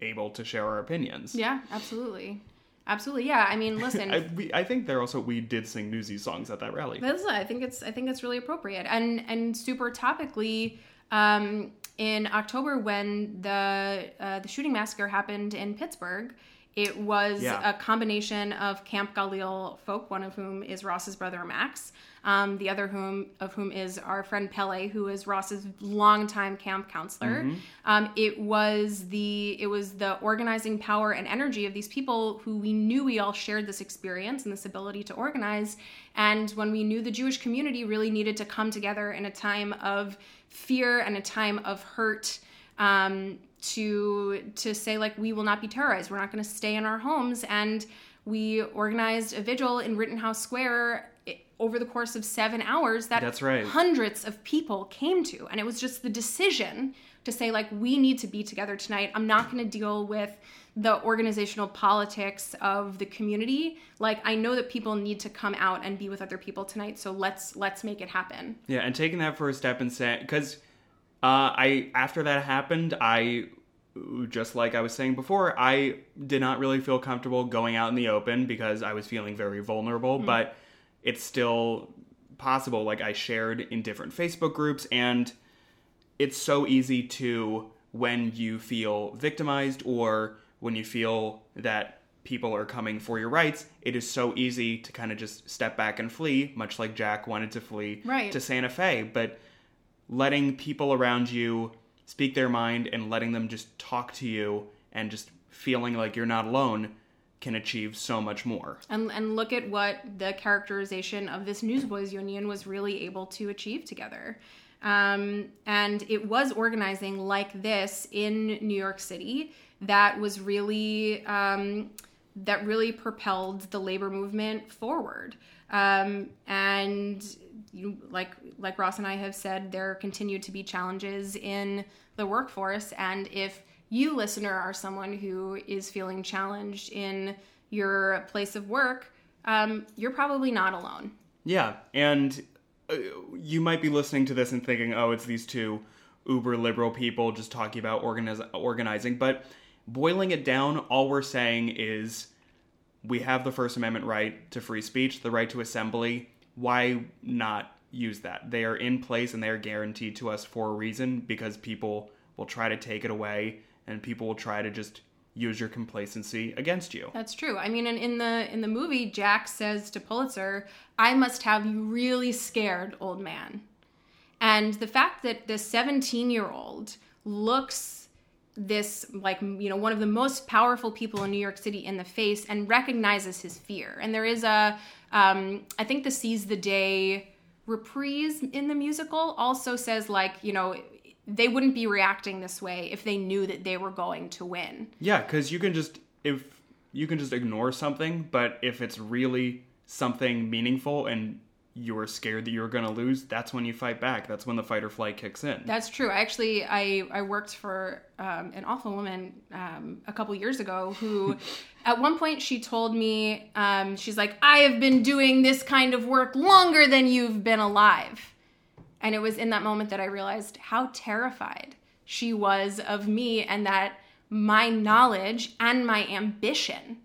able to share our opinions. yeah absolutely absolutely yeah i mean listen I, we, I think there also we did sing Newsies songs at that rally. That's I think it's I think it's really appropriate and and super topically. Um, in October, when the uh, the shooting massacre happened in Pittsburgh, it was Yeah. a combination of Camp Galil folk, one of whom is Ross's brother Max, um, the other whom of whom is our friend Pele, who is Ross's longtime camp counselor. Um, it was the it was the organizing power and energy of these people who we knew we all shared this experience and this ability to organize. And when we knew the Jewish community really needed to come together in a time of fear and a time of hurt. Um, to to say like we will not be terrorized we're not going to stay in our homes and we organized a vigil in rittenhouse square over the course of seven hours that That's right. hundreds of people came to and it was just the decision to say like we need to be together tonight i'm not going to deal with the organizational politics of the community like i know that people need to come out and be with other people tonight so let's let's make it happen Yeah, and taking that first step and saying because uh, I after that happened, I just like I was saying before, I did not really feel comfortable going out in the open because I was feeling very vulnerable. But it's still possible. Like I shared in different Facebook groups, and it's so easy to when you feel victimized or when you feel that people are coming for your rights, it is so easy to kind of just step back and flee, much like Jack wanted to flee Right. to Santa Fe. But letting people around you speak their mind and letting them just talk to you and just feeling like you're not alone can achieve so much more. and and look at what the characterization of this newsboys union was really able to achieve together um, and it was organizing like this in new york city that was really um, that really propelled the labor movement forward. Um, and you, like like ross and i have said there continue to be challenges in the workforce. And if you listener are someone who is feeling challenged in your place of work um, you're probably not alone. Yeah, and Uh, you might be listening to this and thinking, "Oh, it's these two uber liberal people just talking about organiz- organizing." But boiling it down, all we're saying is we have the First Amendment right to free speech, the right to assembly. Why not use that? They are in place and they are guaranteed to us for a reason because people will try to take it away and people will try to just use your complacency against you. That's true. I mean, in, in the in the movie, Jack says to Pulitzer, "I must have you really scared, old man." And the fact that this 17 year old looks this like you know one of the most powerful people in New York City in the face and recognizes his fear. And there is a um, I think the seize the day reprise in the musical also says like you know they wouldn't be reacting this way if they knew that they were going to win. Yeah, because you can just if you can just ignore something, but if it's really something meaningful and you're scared that you're going to lose, that's when you fight back. That's when the fight or flight kicks in. That's true. Actually, I I worked for um, an awful woman um, a couple years ago who, at one point, she told me um, she's like, I have been doing this kind of work longer than you've been alive. And it was in that moment that I realized how terrified she was of me and that my knowledge and my ambition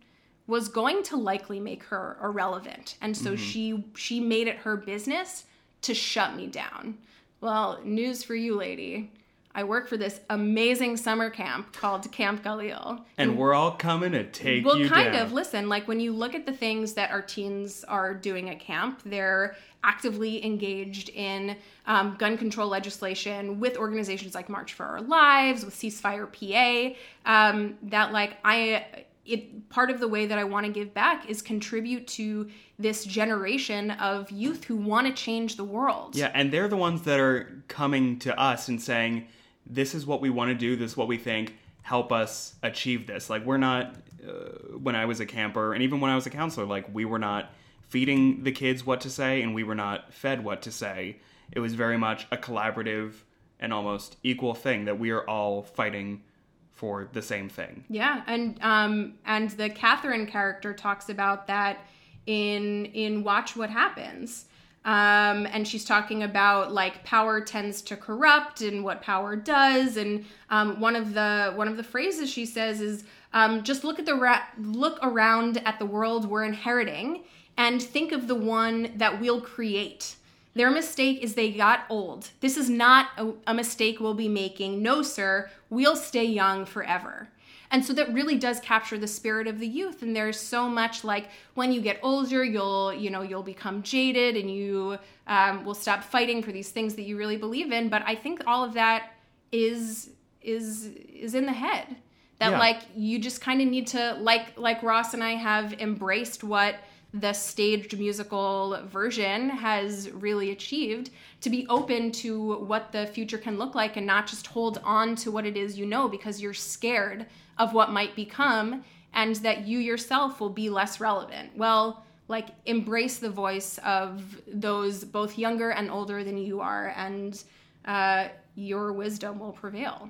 was going to likely make her irrelevant. And so mm-hmm. she she made it her business to shut me down. Well, news for you, lady. I work for this amazing summer camp called Camp Galil. and we're all coming to take Well, you kind down. of. Listen, like when you look at the things that our teens are doing at camp, they're actively engaged in um, gun control legislation with organizations like March for Our Lives, with Ceasefire PA. Um, that, like, I. It part of the way that I want to give back is contribute to this generation of youth who want to change the world. Yeah, and they're the ones that are coming to us and saying, "This is what we want to do. This is what we think. Help us achieve this." Like we're not. Uh, when I was a camper, and even when I was a counselor, like we were not feeding the kids what to say, and we were not fed what to say. It was very much a collaborative and almost equal thing that we are all fighting for the same thing. Yeah, and um, and the Catherine character talks about that in in Watch What Happens. Um, and she's talking about like power tends to corrupt and what power does. And um, one of the one of the phrases she says is um, just look at the ra- look around at the world we're inheriting and think of the one that we'll create. Their mistake is they got old. This is not a, a mistake we'll be making. No, sir, we'll stay young forever. And so that really does capture the spirit of the youth. And there's so much like when you get older, you'll, you know, you'll become jaded and you um, will stop fighting for these things that you really believe in. But I think all of that is is is in the head. That Yeah. like you just kind of need to like like Ross and I have embraced what the staged musical version has really achieved to be open to what the future can look like and not just hold on to what it is you know because you're scared of what might become and that you yourself will be less relevant. Well, like embrace the voice of those both younger and older than you are and uh, your wisdom will prevail.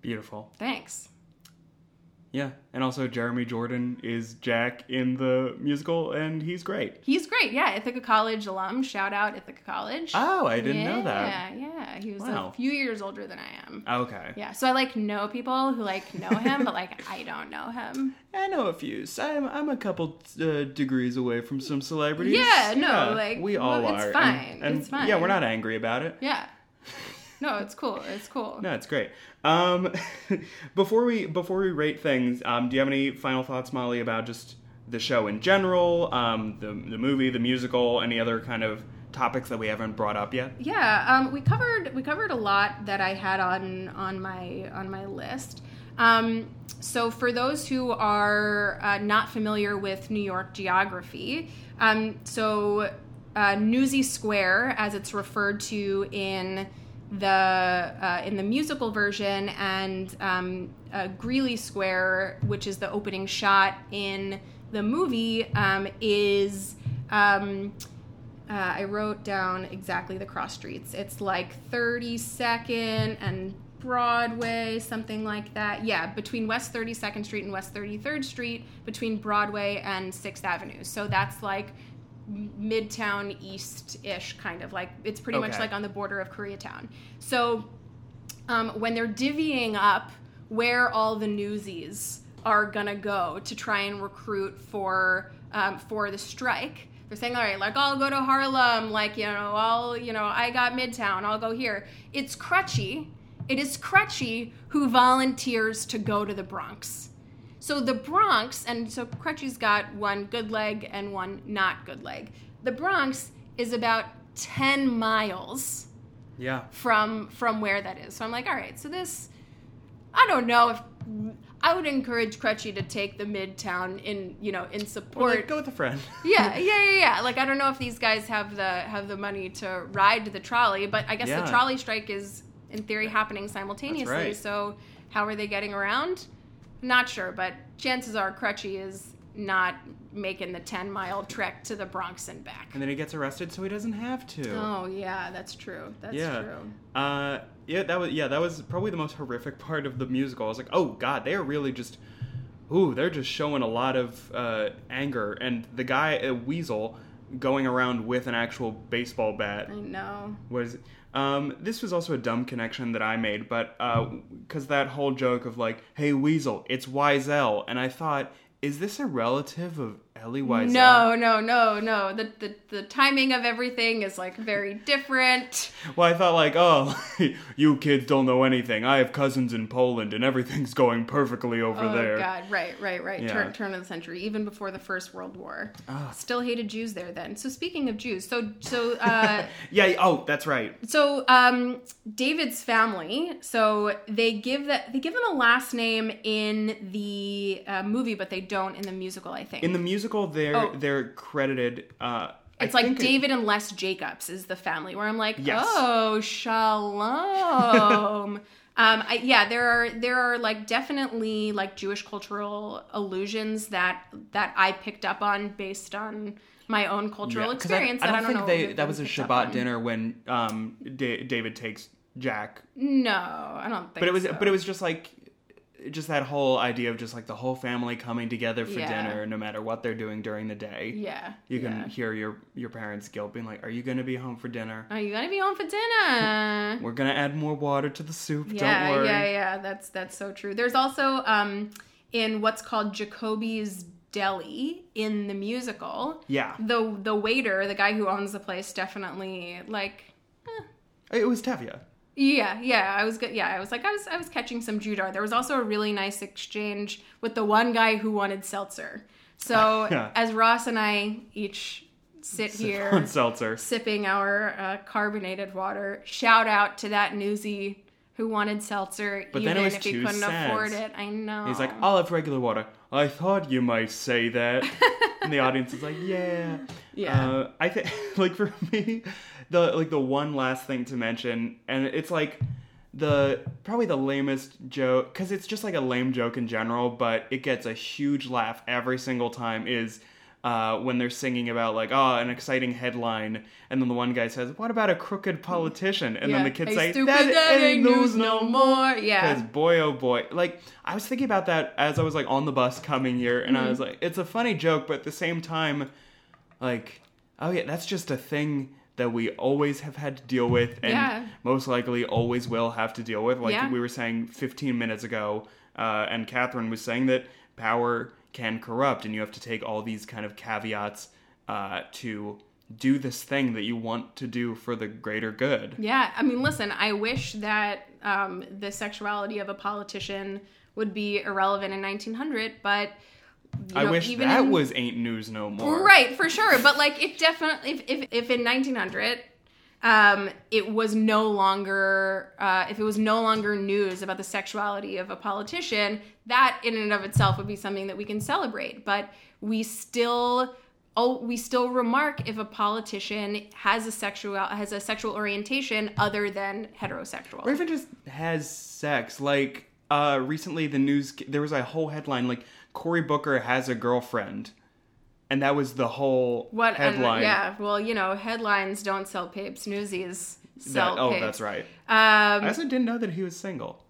Beautiful. Thanks. Yeah, and also Jeremy Jordan is Jack in the musical, and he's great. He's great. Yeah, Ithaca College alum. Shout out Ithaca College. Oh, I didn't know that. Yeah, yeah. He was Wow. a few years older than I am. Okay. Yeah, so I like know people who like know him, but like I don't know him. I know a few. So I'm, I'm a couple uh, degrees away from some celebrities. Yeah, no, like, we all well, it's are. fine, And, and it's fine. Yeah, we're not angry about it. Yeah. No, it's cool. It's cool. No, it's great. Um, before we before we rate things, um, do you have any final thoughts, Molly, about just the show in general, um, the the movie, the musical, any other kind of topics that we haven't brought up yet? Yeah, um, we covered we covered a lot that I had on on my on my list. Um, so for those who are uh, not familiar with New York geography, um, so uh, Newsy Square, as it's referred to in the uh, in the musical version, and um, uh, Greeley Square, which is the opening shot in the movie, um, is. Um, uh, I wrote down exactly the cross streets. It's like 32nd and Broadway, something like that. Yeah, between West 32nd Street and West 33rd Street, between Broadway and 6th Avenue. So that's like midtown east-ish kind of like it's pretty much like on the border of Koreatown. So um, when they're divvying up where all the newsies are gonna go to try and recruit for um, for the strike. They're saying, all right, like I'll go to Harlem, like you know, I'll you know, I got Midtown, I'll go here. It's Crutchy. It is Crutchy who volunteers to go to the Bronx. So the Bronx, and so Crutchy's got one good leg and one not good leg. The Bronx is about 10 miles Yeah. from from where that is. So I'm like, all right, so this I don't know if I would encourage Crutchy to take the midtown in you know in Or support. like, go with a friend. yeah, yeah, yeah, yeah. Like I don't know if these guys have the have the money to ride the trolley, but I guess Yeah. the trolley strike is in theory happening simultaneously. right. So how are they getting around? Not sure, but chances are Crutchy is not making the 10 mile trek to the Bronx and back. and then he gets arrested, so he doesn't have to. Oh yeah, that's true. That's yeah. true. Uh, yeah, that was yeah, that was probably the most horrific part of the musical. I was like, oh god, they are really just, ooh, they're just showing a lot of uh, anger. And the guy, uh, Weasel, going around with an actual baseball bat I know. was. Um, this was also a dumb connection that I made, but because that whole joke of like, "Hey Weasel, it's Wiesel," and I thought, is this a relative of Elie Wiesel? No, no, no, no. The, the the timing of everything is like very different. Well, I thought like, oh, you kids don't know anything. I have cousins in Poland, and everything's going perfectly over there. oh. God, right, right, right. Yeah. Turn turn of the century, even before the First World War. Ah. Still hated Jews there then. So speaking of Jews, so so uh, Yeah. Oh, that's right. so um, David's family. So they give that they give them a last name in the uh, movie, but they don't in the musical. I think In the musical, they're Oh. they're credited. Uh, I It's like think it- David and Les Jacobs is the family where I'm like, Yes. oh, shalom. um, I, yeah, there are there are like definitely like Jewish cultural allusions that that I picked up on based on my own cultural Yeah, experience. I, I that don't, think know they. That was a Shabbat dinner when um, Da- David takes Jack, No, I don't think. but it was so. but it was just like just that whole idea of just like the whole family coming together for Yeah. dinner, no matter what they're doing during the day. Yeah, You can yeah. hear your your parents' guilt being like, "Are you going to be home for dinner? Are you gonna be home for dinner? We're gonna add more water to the soup. yeah, Don't worry." yeah, yeah. That's that's so true. There's also um in what's called Jacoby's Deli in the musical. Yeah. The the waiter, the guy who owns the place, definitely like. It was Tevye. Yeah, yeah, I was good. Yeah, I was like, I was, I was catching some Judar. There was also a really nice exchange with the one guy who wanted seltzer. So Yeah. as Ross and I each sit here on seltzer. sipping our uh, carbonated water. Shout out to that newsy who wanted seltzer, But then even it was if he couldn't cents. afford it. I know. He's like, I'll have regular water. I thought you might say that. and the audience is like, yeah. Yeah. Uh, I think, like, for me, the, like, the one last thing to mention, and it's like the, probably the lamest joke, because it's just like a lame joke in general, but it gets a huge laugh every single time, is uh, when they're singing about, like, oh, an exciting headline, and then the one guy says, what about a crooked politician? And then the kids Hey, say, stupid, that, that ain't news no more. Yeah. Because boy, oh boy, like I was thinking about that as I was like on the bus coming here, and Mm-hmm. I was like, it's a funny joke, but at the same time, like, oh yeah, that's just a thing that we always have had to deal with, and Yeah. most likely always will have to deal with. Like Yeah. we were saying 15 minutes ago, uh, and Catherine was saying that power can corrupt, and you have to take all these kind of caveats uh, to do this thing that you want to do for the greater good. Yeah, I mean, listen, I wish that um, the sexuality of a politician would be irrelevant in 1900, but you I know, wish even that in- was ain't news no more. right for sure. But like, it definitely if if, if in 1900. Um, it was no longer uh, if it was no longer news about the sexuality of a politician, that in and of itself would be something that we can celebrate. But we still oh we still remark if a politician has a sexual has a sexual orientation other than heterosexual. or even just has sex. Like uh, recently, the news there was a whole headline like Cory Booker has a girlfriend, and that was the whole What and- headline. yeah, well, you know, headlines don't sell papes. Newsies sell That, oh, papes. that's right. I Um, also didn't know that he was single.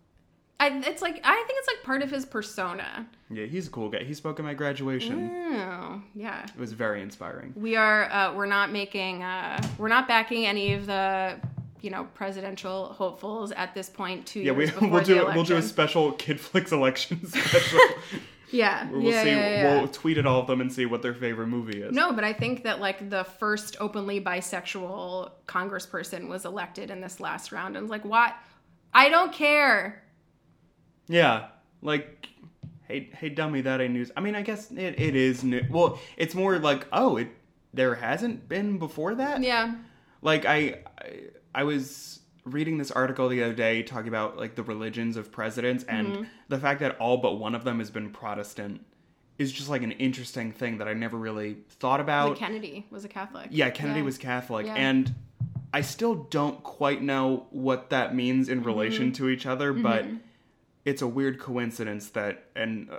I, it's like I think it's like part of his persona. Yeah, he's a cool guy. He spoke at my graduation. Oh, yeah. It was very inspiring. We are. Uh, we're not making. Uh, we're not backing any of the, you know, presidential hopefuls at this point. Two Yeah, we, we'll do we'll do a special Kid Flicks election special. Yeah, we'll yeah, see. yeah, yeah. We'll tweet at all of them and see what their favorite movie is. No, but I think that like the first openly bisexual congressperson was elected in this last round, and like, what? I don't care. Yeah, like, hey, hey, dummy, that ain't news. I mean, I guess it, it is new. Well, it's more like, oh, it there hasn't been before that. Yeah, Like I, I, I was reading this article the other day talking about like the religions of presidents and Mm-hmm. the fact that all but one of them has been Protestant is just like an interesting thing that I never really thought about. like Kennedy was a Catholic. Yeah, Kennedy was Catholic, Yeah. and I still don't quite know what that means in relation Mm-hmm. to each other, but it's a weird coincidence that, and uh,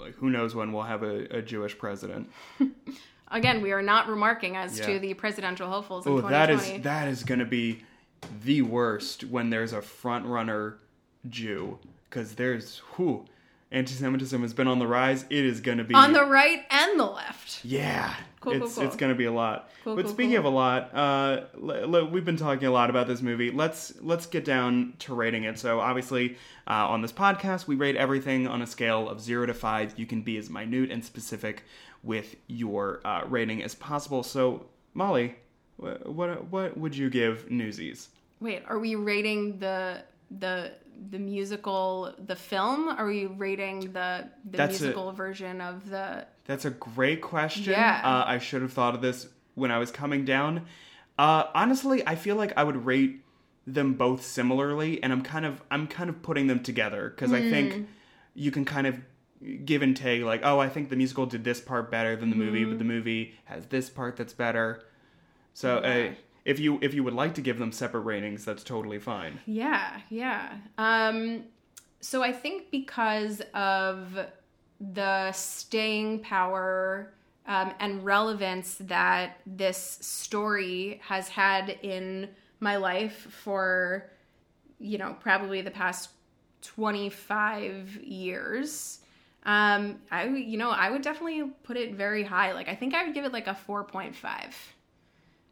like who knows when we'll have a, a Jewish president. Again, we are not remarking as Yeah. to the presidential hopefuls in Oh, 2020. that is that is gonna be the worst when there's a front runner Jew, because there's who anti-Semitism has been on the rise. It is gonna be on the right and the left. Yeah, Cool, cool, it's cool. it's gonna be a lot. Cool, but cool, speaking cool. of a lot, uh, l- l- we've been talking a lot about this movie. Let's let's get down to rating it. So obviously, uh, on this podcast, we rate everything on a scale of zero to five. You can be as minute and specific with your uh, rating as possible. So Molly, wh- what what would you give Newsies? Wait, are we rating the the the musical the film? Are we rating the the That's a- musical version of the That's a great question. Yeah. Uh, I should have thought of this when I was coming down. Uh, honestly, I feel like I would rate them both similarly, and I'm kind of I'm kind of putting them together because I Hmm. think you can kind of give and take. Like, oh, I think the musical did this part better than the movie, Hmm. but the movie has this part that's better. So, uh, if you if you would like to give them separate ratings, that's totally fine. Yeah, yeah. Um, so I think because of the staying power um, and relevance that this story has had in my life for, you know, probably the past 25 years. Um, I, you know, I would definitely put it very high. Like, I think I would give it like a 4.5.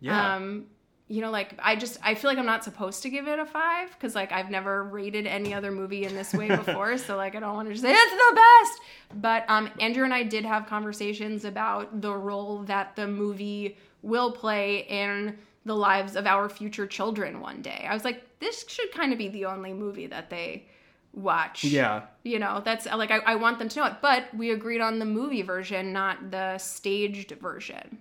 Yeah. Um, you know, like I just I feel like I'm not supposed to give it a five because like I've never rated any other movie in this way before, so like I don't want to just say it's the best. But um, Andrew and I did have conversations about the role that the movie will play in the lives of our future children one day. I was like, this should kind of be the only movie that they watch. yeah. You know, that's like I, I want them to know it. But we agreed on the movie version, not the staged version.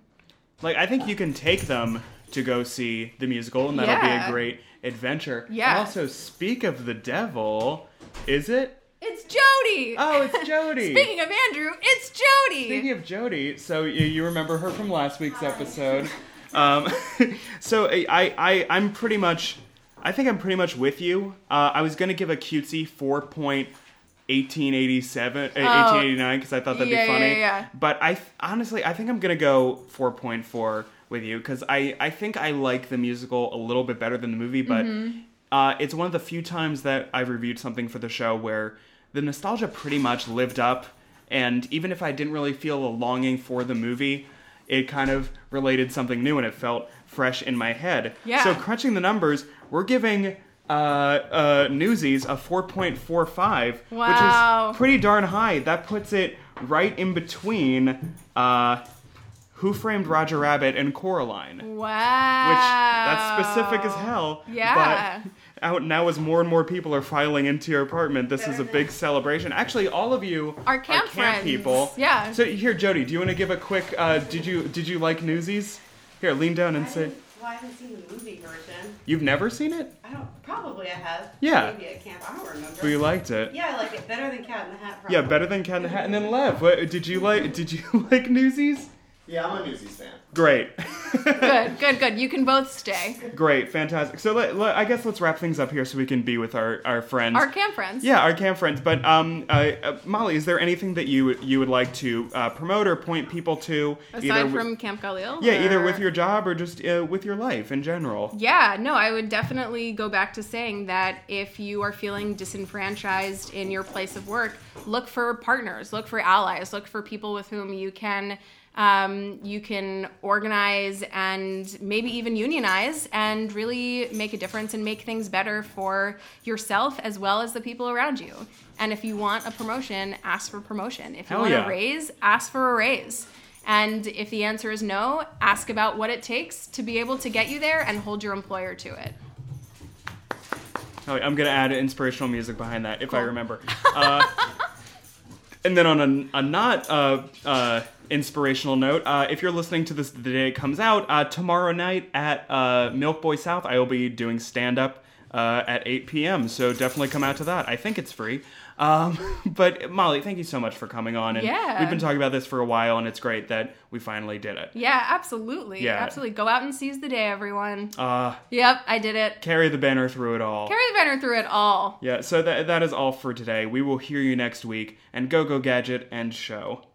Like I think you can take them to go see the musical, and that'll be a great adventure. Yeah. And also, speak of the devil, is it? It's Jody. Oh, it's Jody. Speaking of Andrew, it's Jody. Speaking of Jody, so you, you remember her from last week's episode. Um, so I, I, I'm pretty much, I think I'm pretty much with you. Uh, I was gonna give a cutesy four point. 1887 uh, 1889 because i thought that'd Yeah, be funny yeah, yeah. but i th- honestly i think i'm gonna go 4.4 with you because I, I think i like the musical a little bit better than the movie but Mm-hmm. uh, it's one of the few times that i've reviewed something for the show where the nostalgia pretty much lived up and even if i didn't really feel a longing for the movie it kind of related something new and it felt fresh in my head Yeah. so crunching the numbers we're giving uh, uh, Newsies a 4.45, Wow. which is pretty darn high. That puts it right in between uh, Who Framed Roger Rabbit and Coraline, Wow. which that's specific as hell. Yeah. But out now, as more and more people are filing into your apartment, this is a big celebration. Actually, all of you Our camp friends. people. Yeah. So here, Jody, do you want to give a quick? Uh, did you did you like Newsies? Here, lean down and say. Well, I haven't seen the movie version. You've never seen it? I don't. Probably I have. Yeah. Maybe at camp. I don't remember. But you liked it. Yeah, I like it better than Cat in the Hat. Yeah, better than Cat in the Hat. And then Lev, what, did you like? Did you like Newsies? Yeah, I'm a Newsies fan. Great. Good, good, good. You can both stay. Great, fantastic. So let, let- I guess let's wrap things up here so we can be with our, our friends. Our camp friends. yeah, our camp friends. But um, uh, uh, Molly, is there anything that you would- you would like to uh, promote or point people to? Aside either wi- from Camp Galil. yeah, either with your job or just uh, with your life in general. Yeah, no, I would definitely go back to saying that if you are feeling disenfranchised in your place of work, look for partners, look for allies, look for people with whom you can um, you can organize and maybe even unionize and really make a difference and make things better for yourself as well as the people around you. And if you want a promotion, ask for promotion. If you Hell want yeah. a raise, ask for a raise. And if the answer is no, ask about what it takes to be able to get you there and hold your employer to it. Oh, I'm gonna add inspirational music behind that if I remember. Uh, and then on a, a not uh, uh, inspirational note, uh, if you're listening to this the day it comes out, uh, tomorrow night at uh, Milk Boy South, I will be doing stand up uh, at 8 p.m. So definitely come out to that. I think it's free. Um, but Molly, thank you so much for coming on. And Yeah. we've been talking about this for a while, and it's great that we finally did it. Yeah, absolutely. Yeah. Absolutely. Go out and seize the day, everyone. Uh, Yep, I did it. carry the banner through it all. Carry the banner through it all. Yeah, so that, that is all for today. We will hear you next week, and go, go, gadget, and show.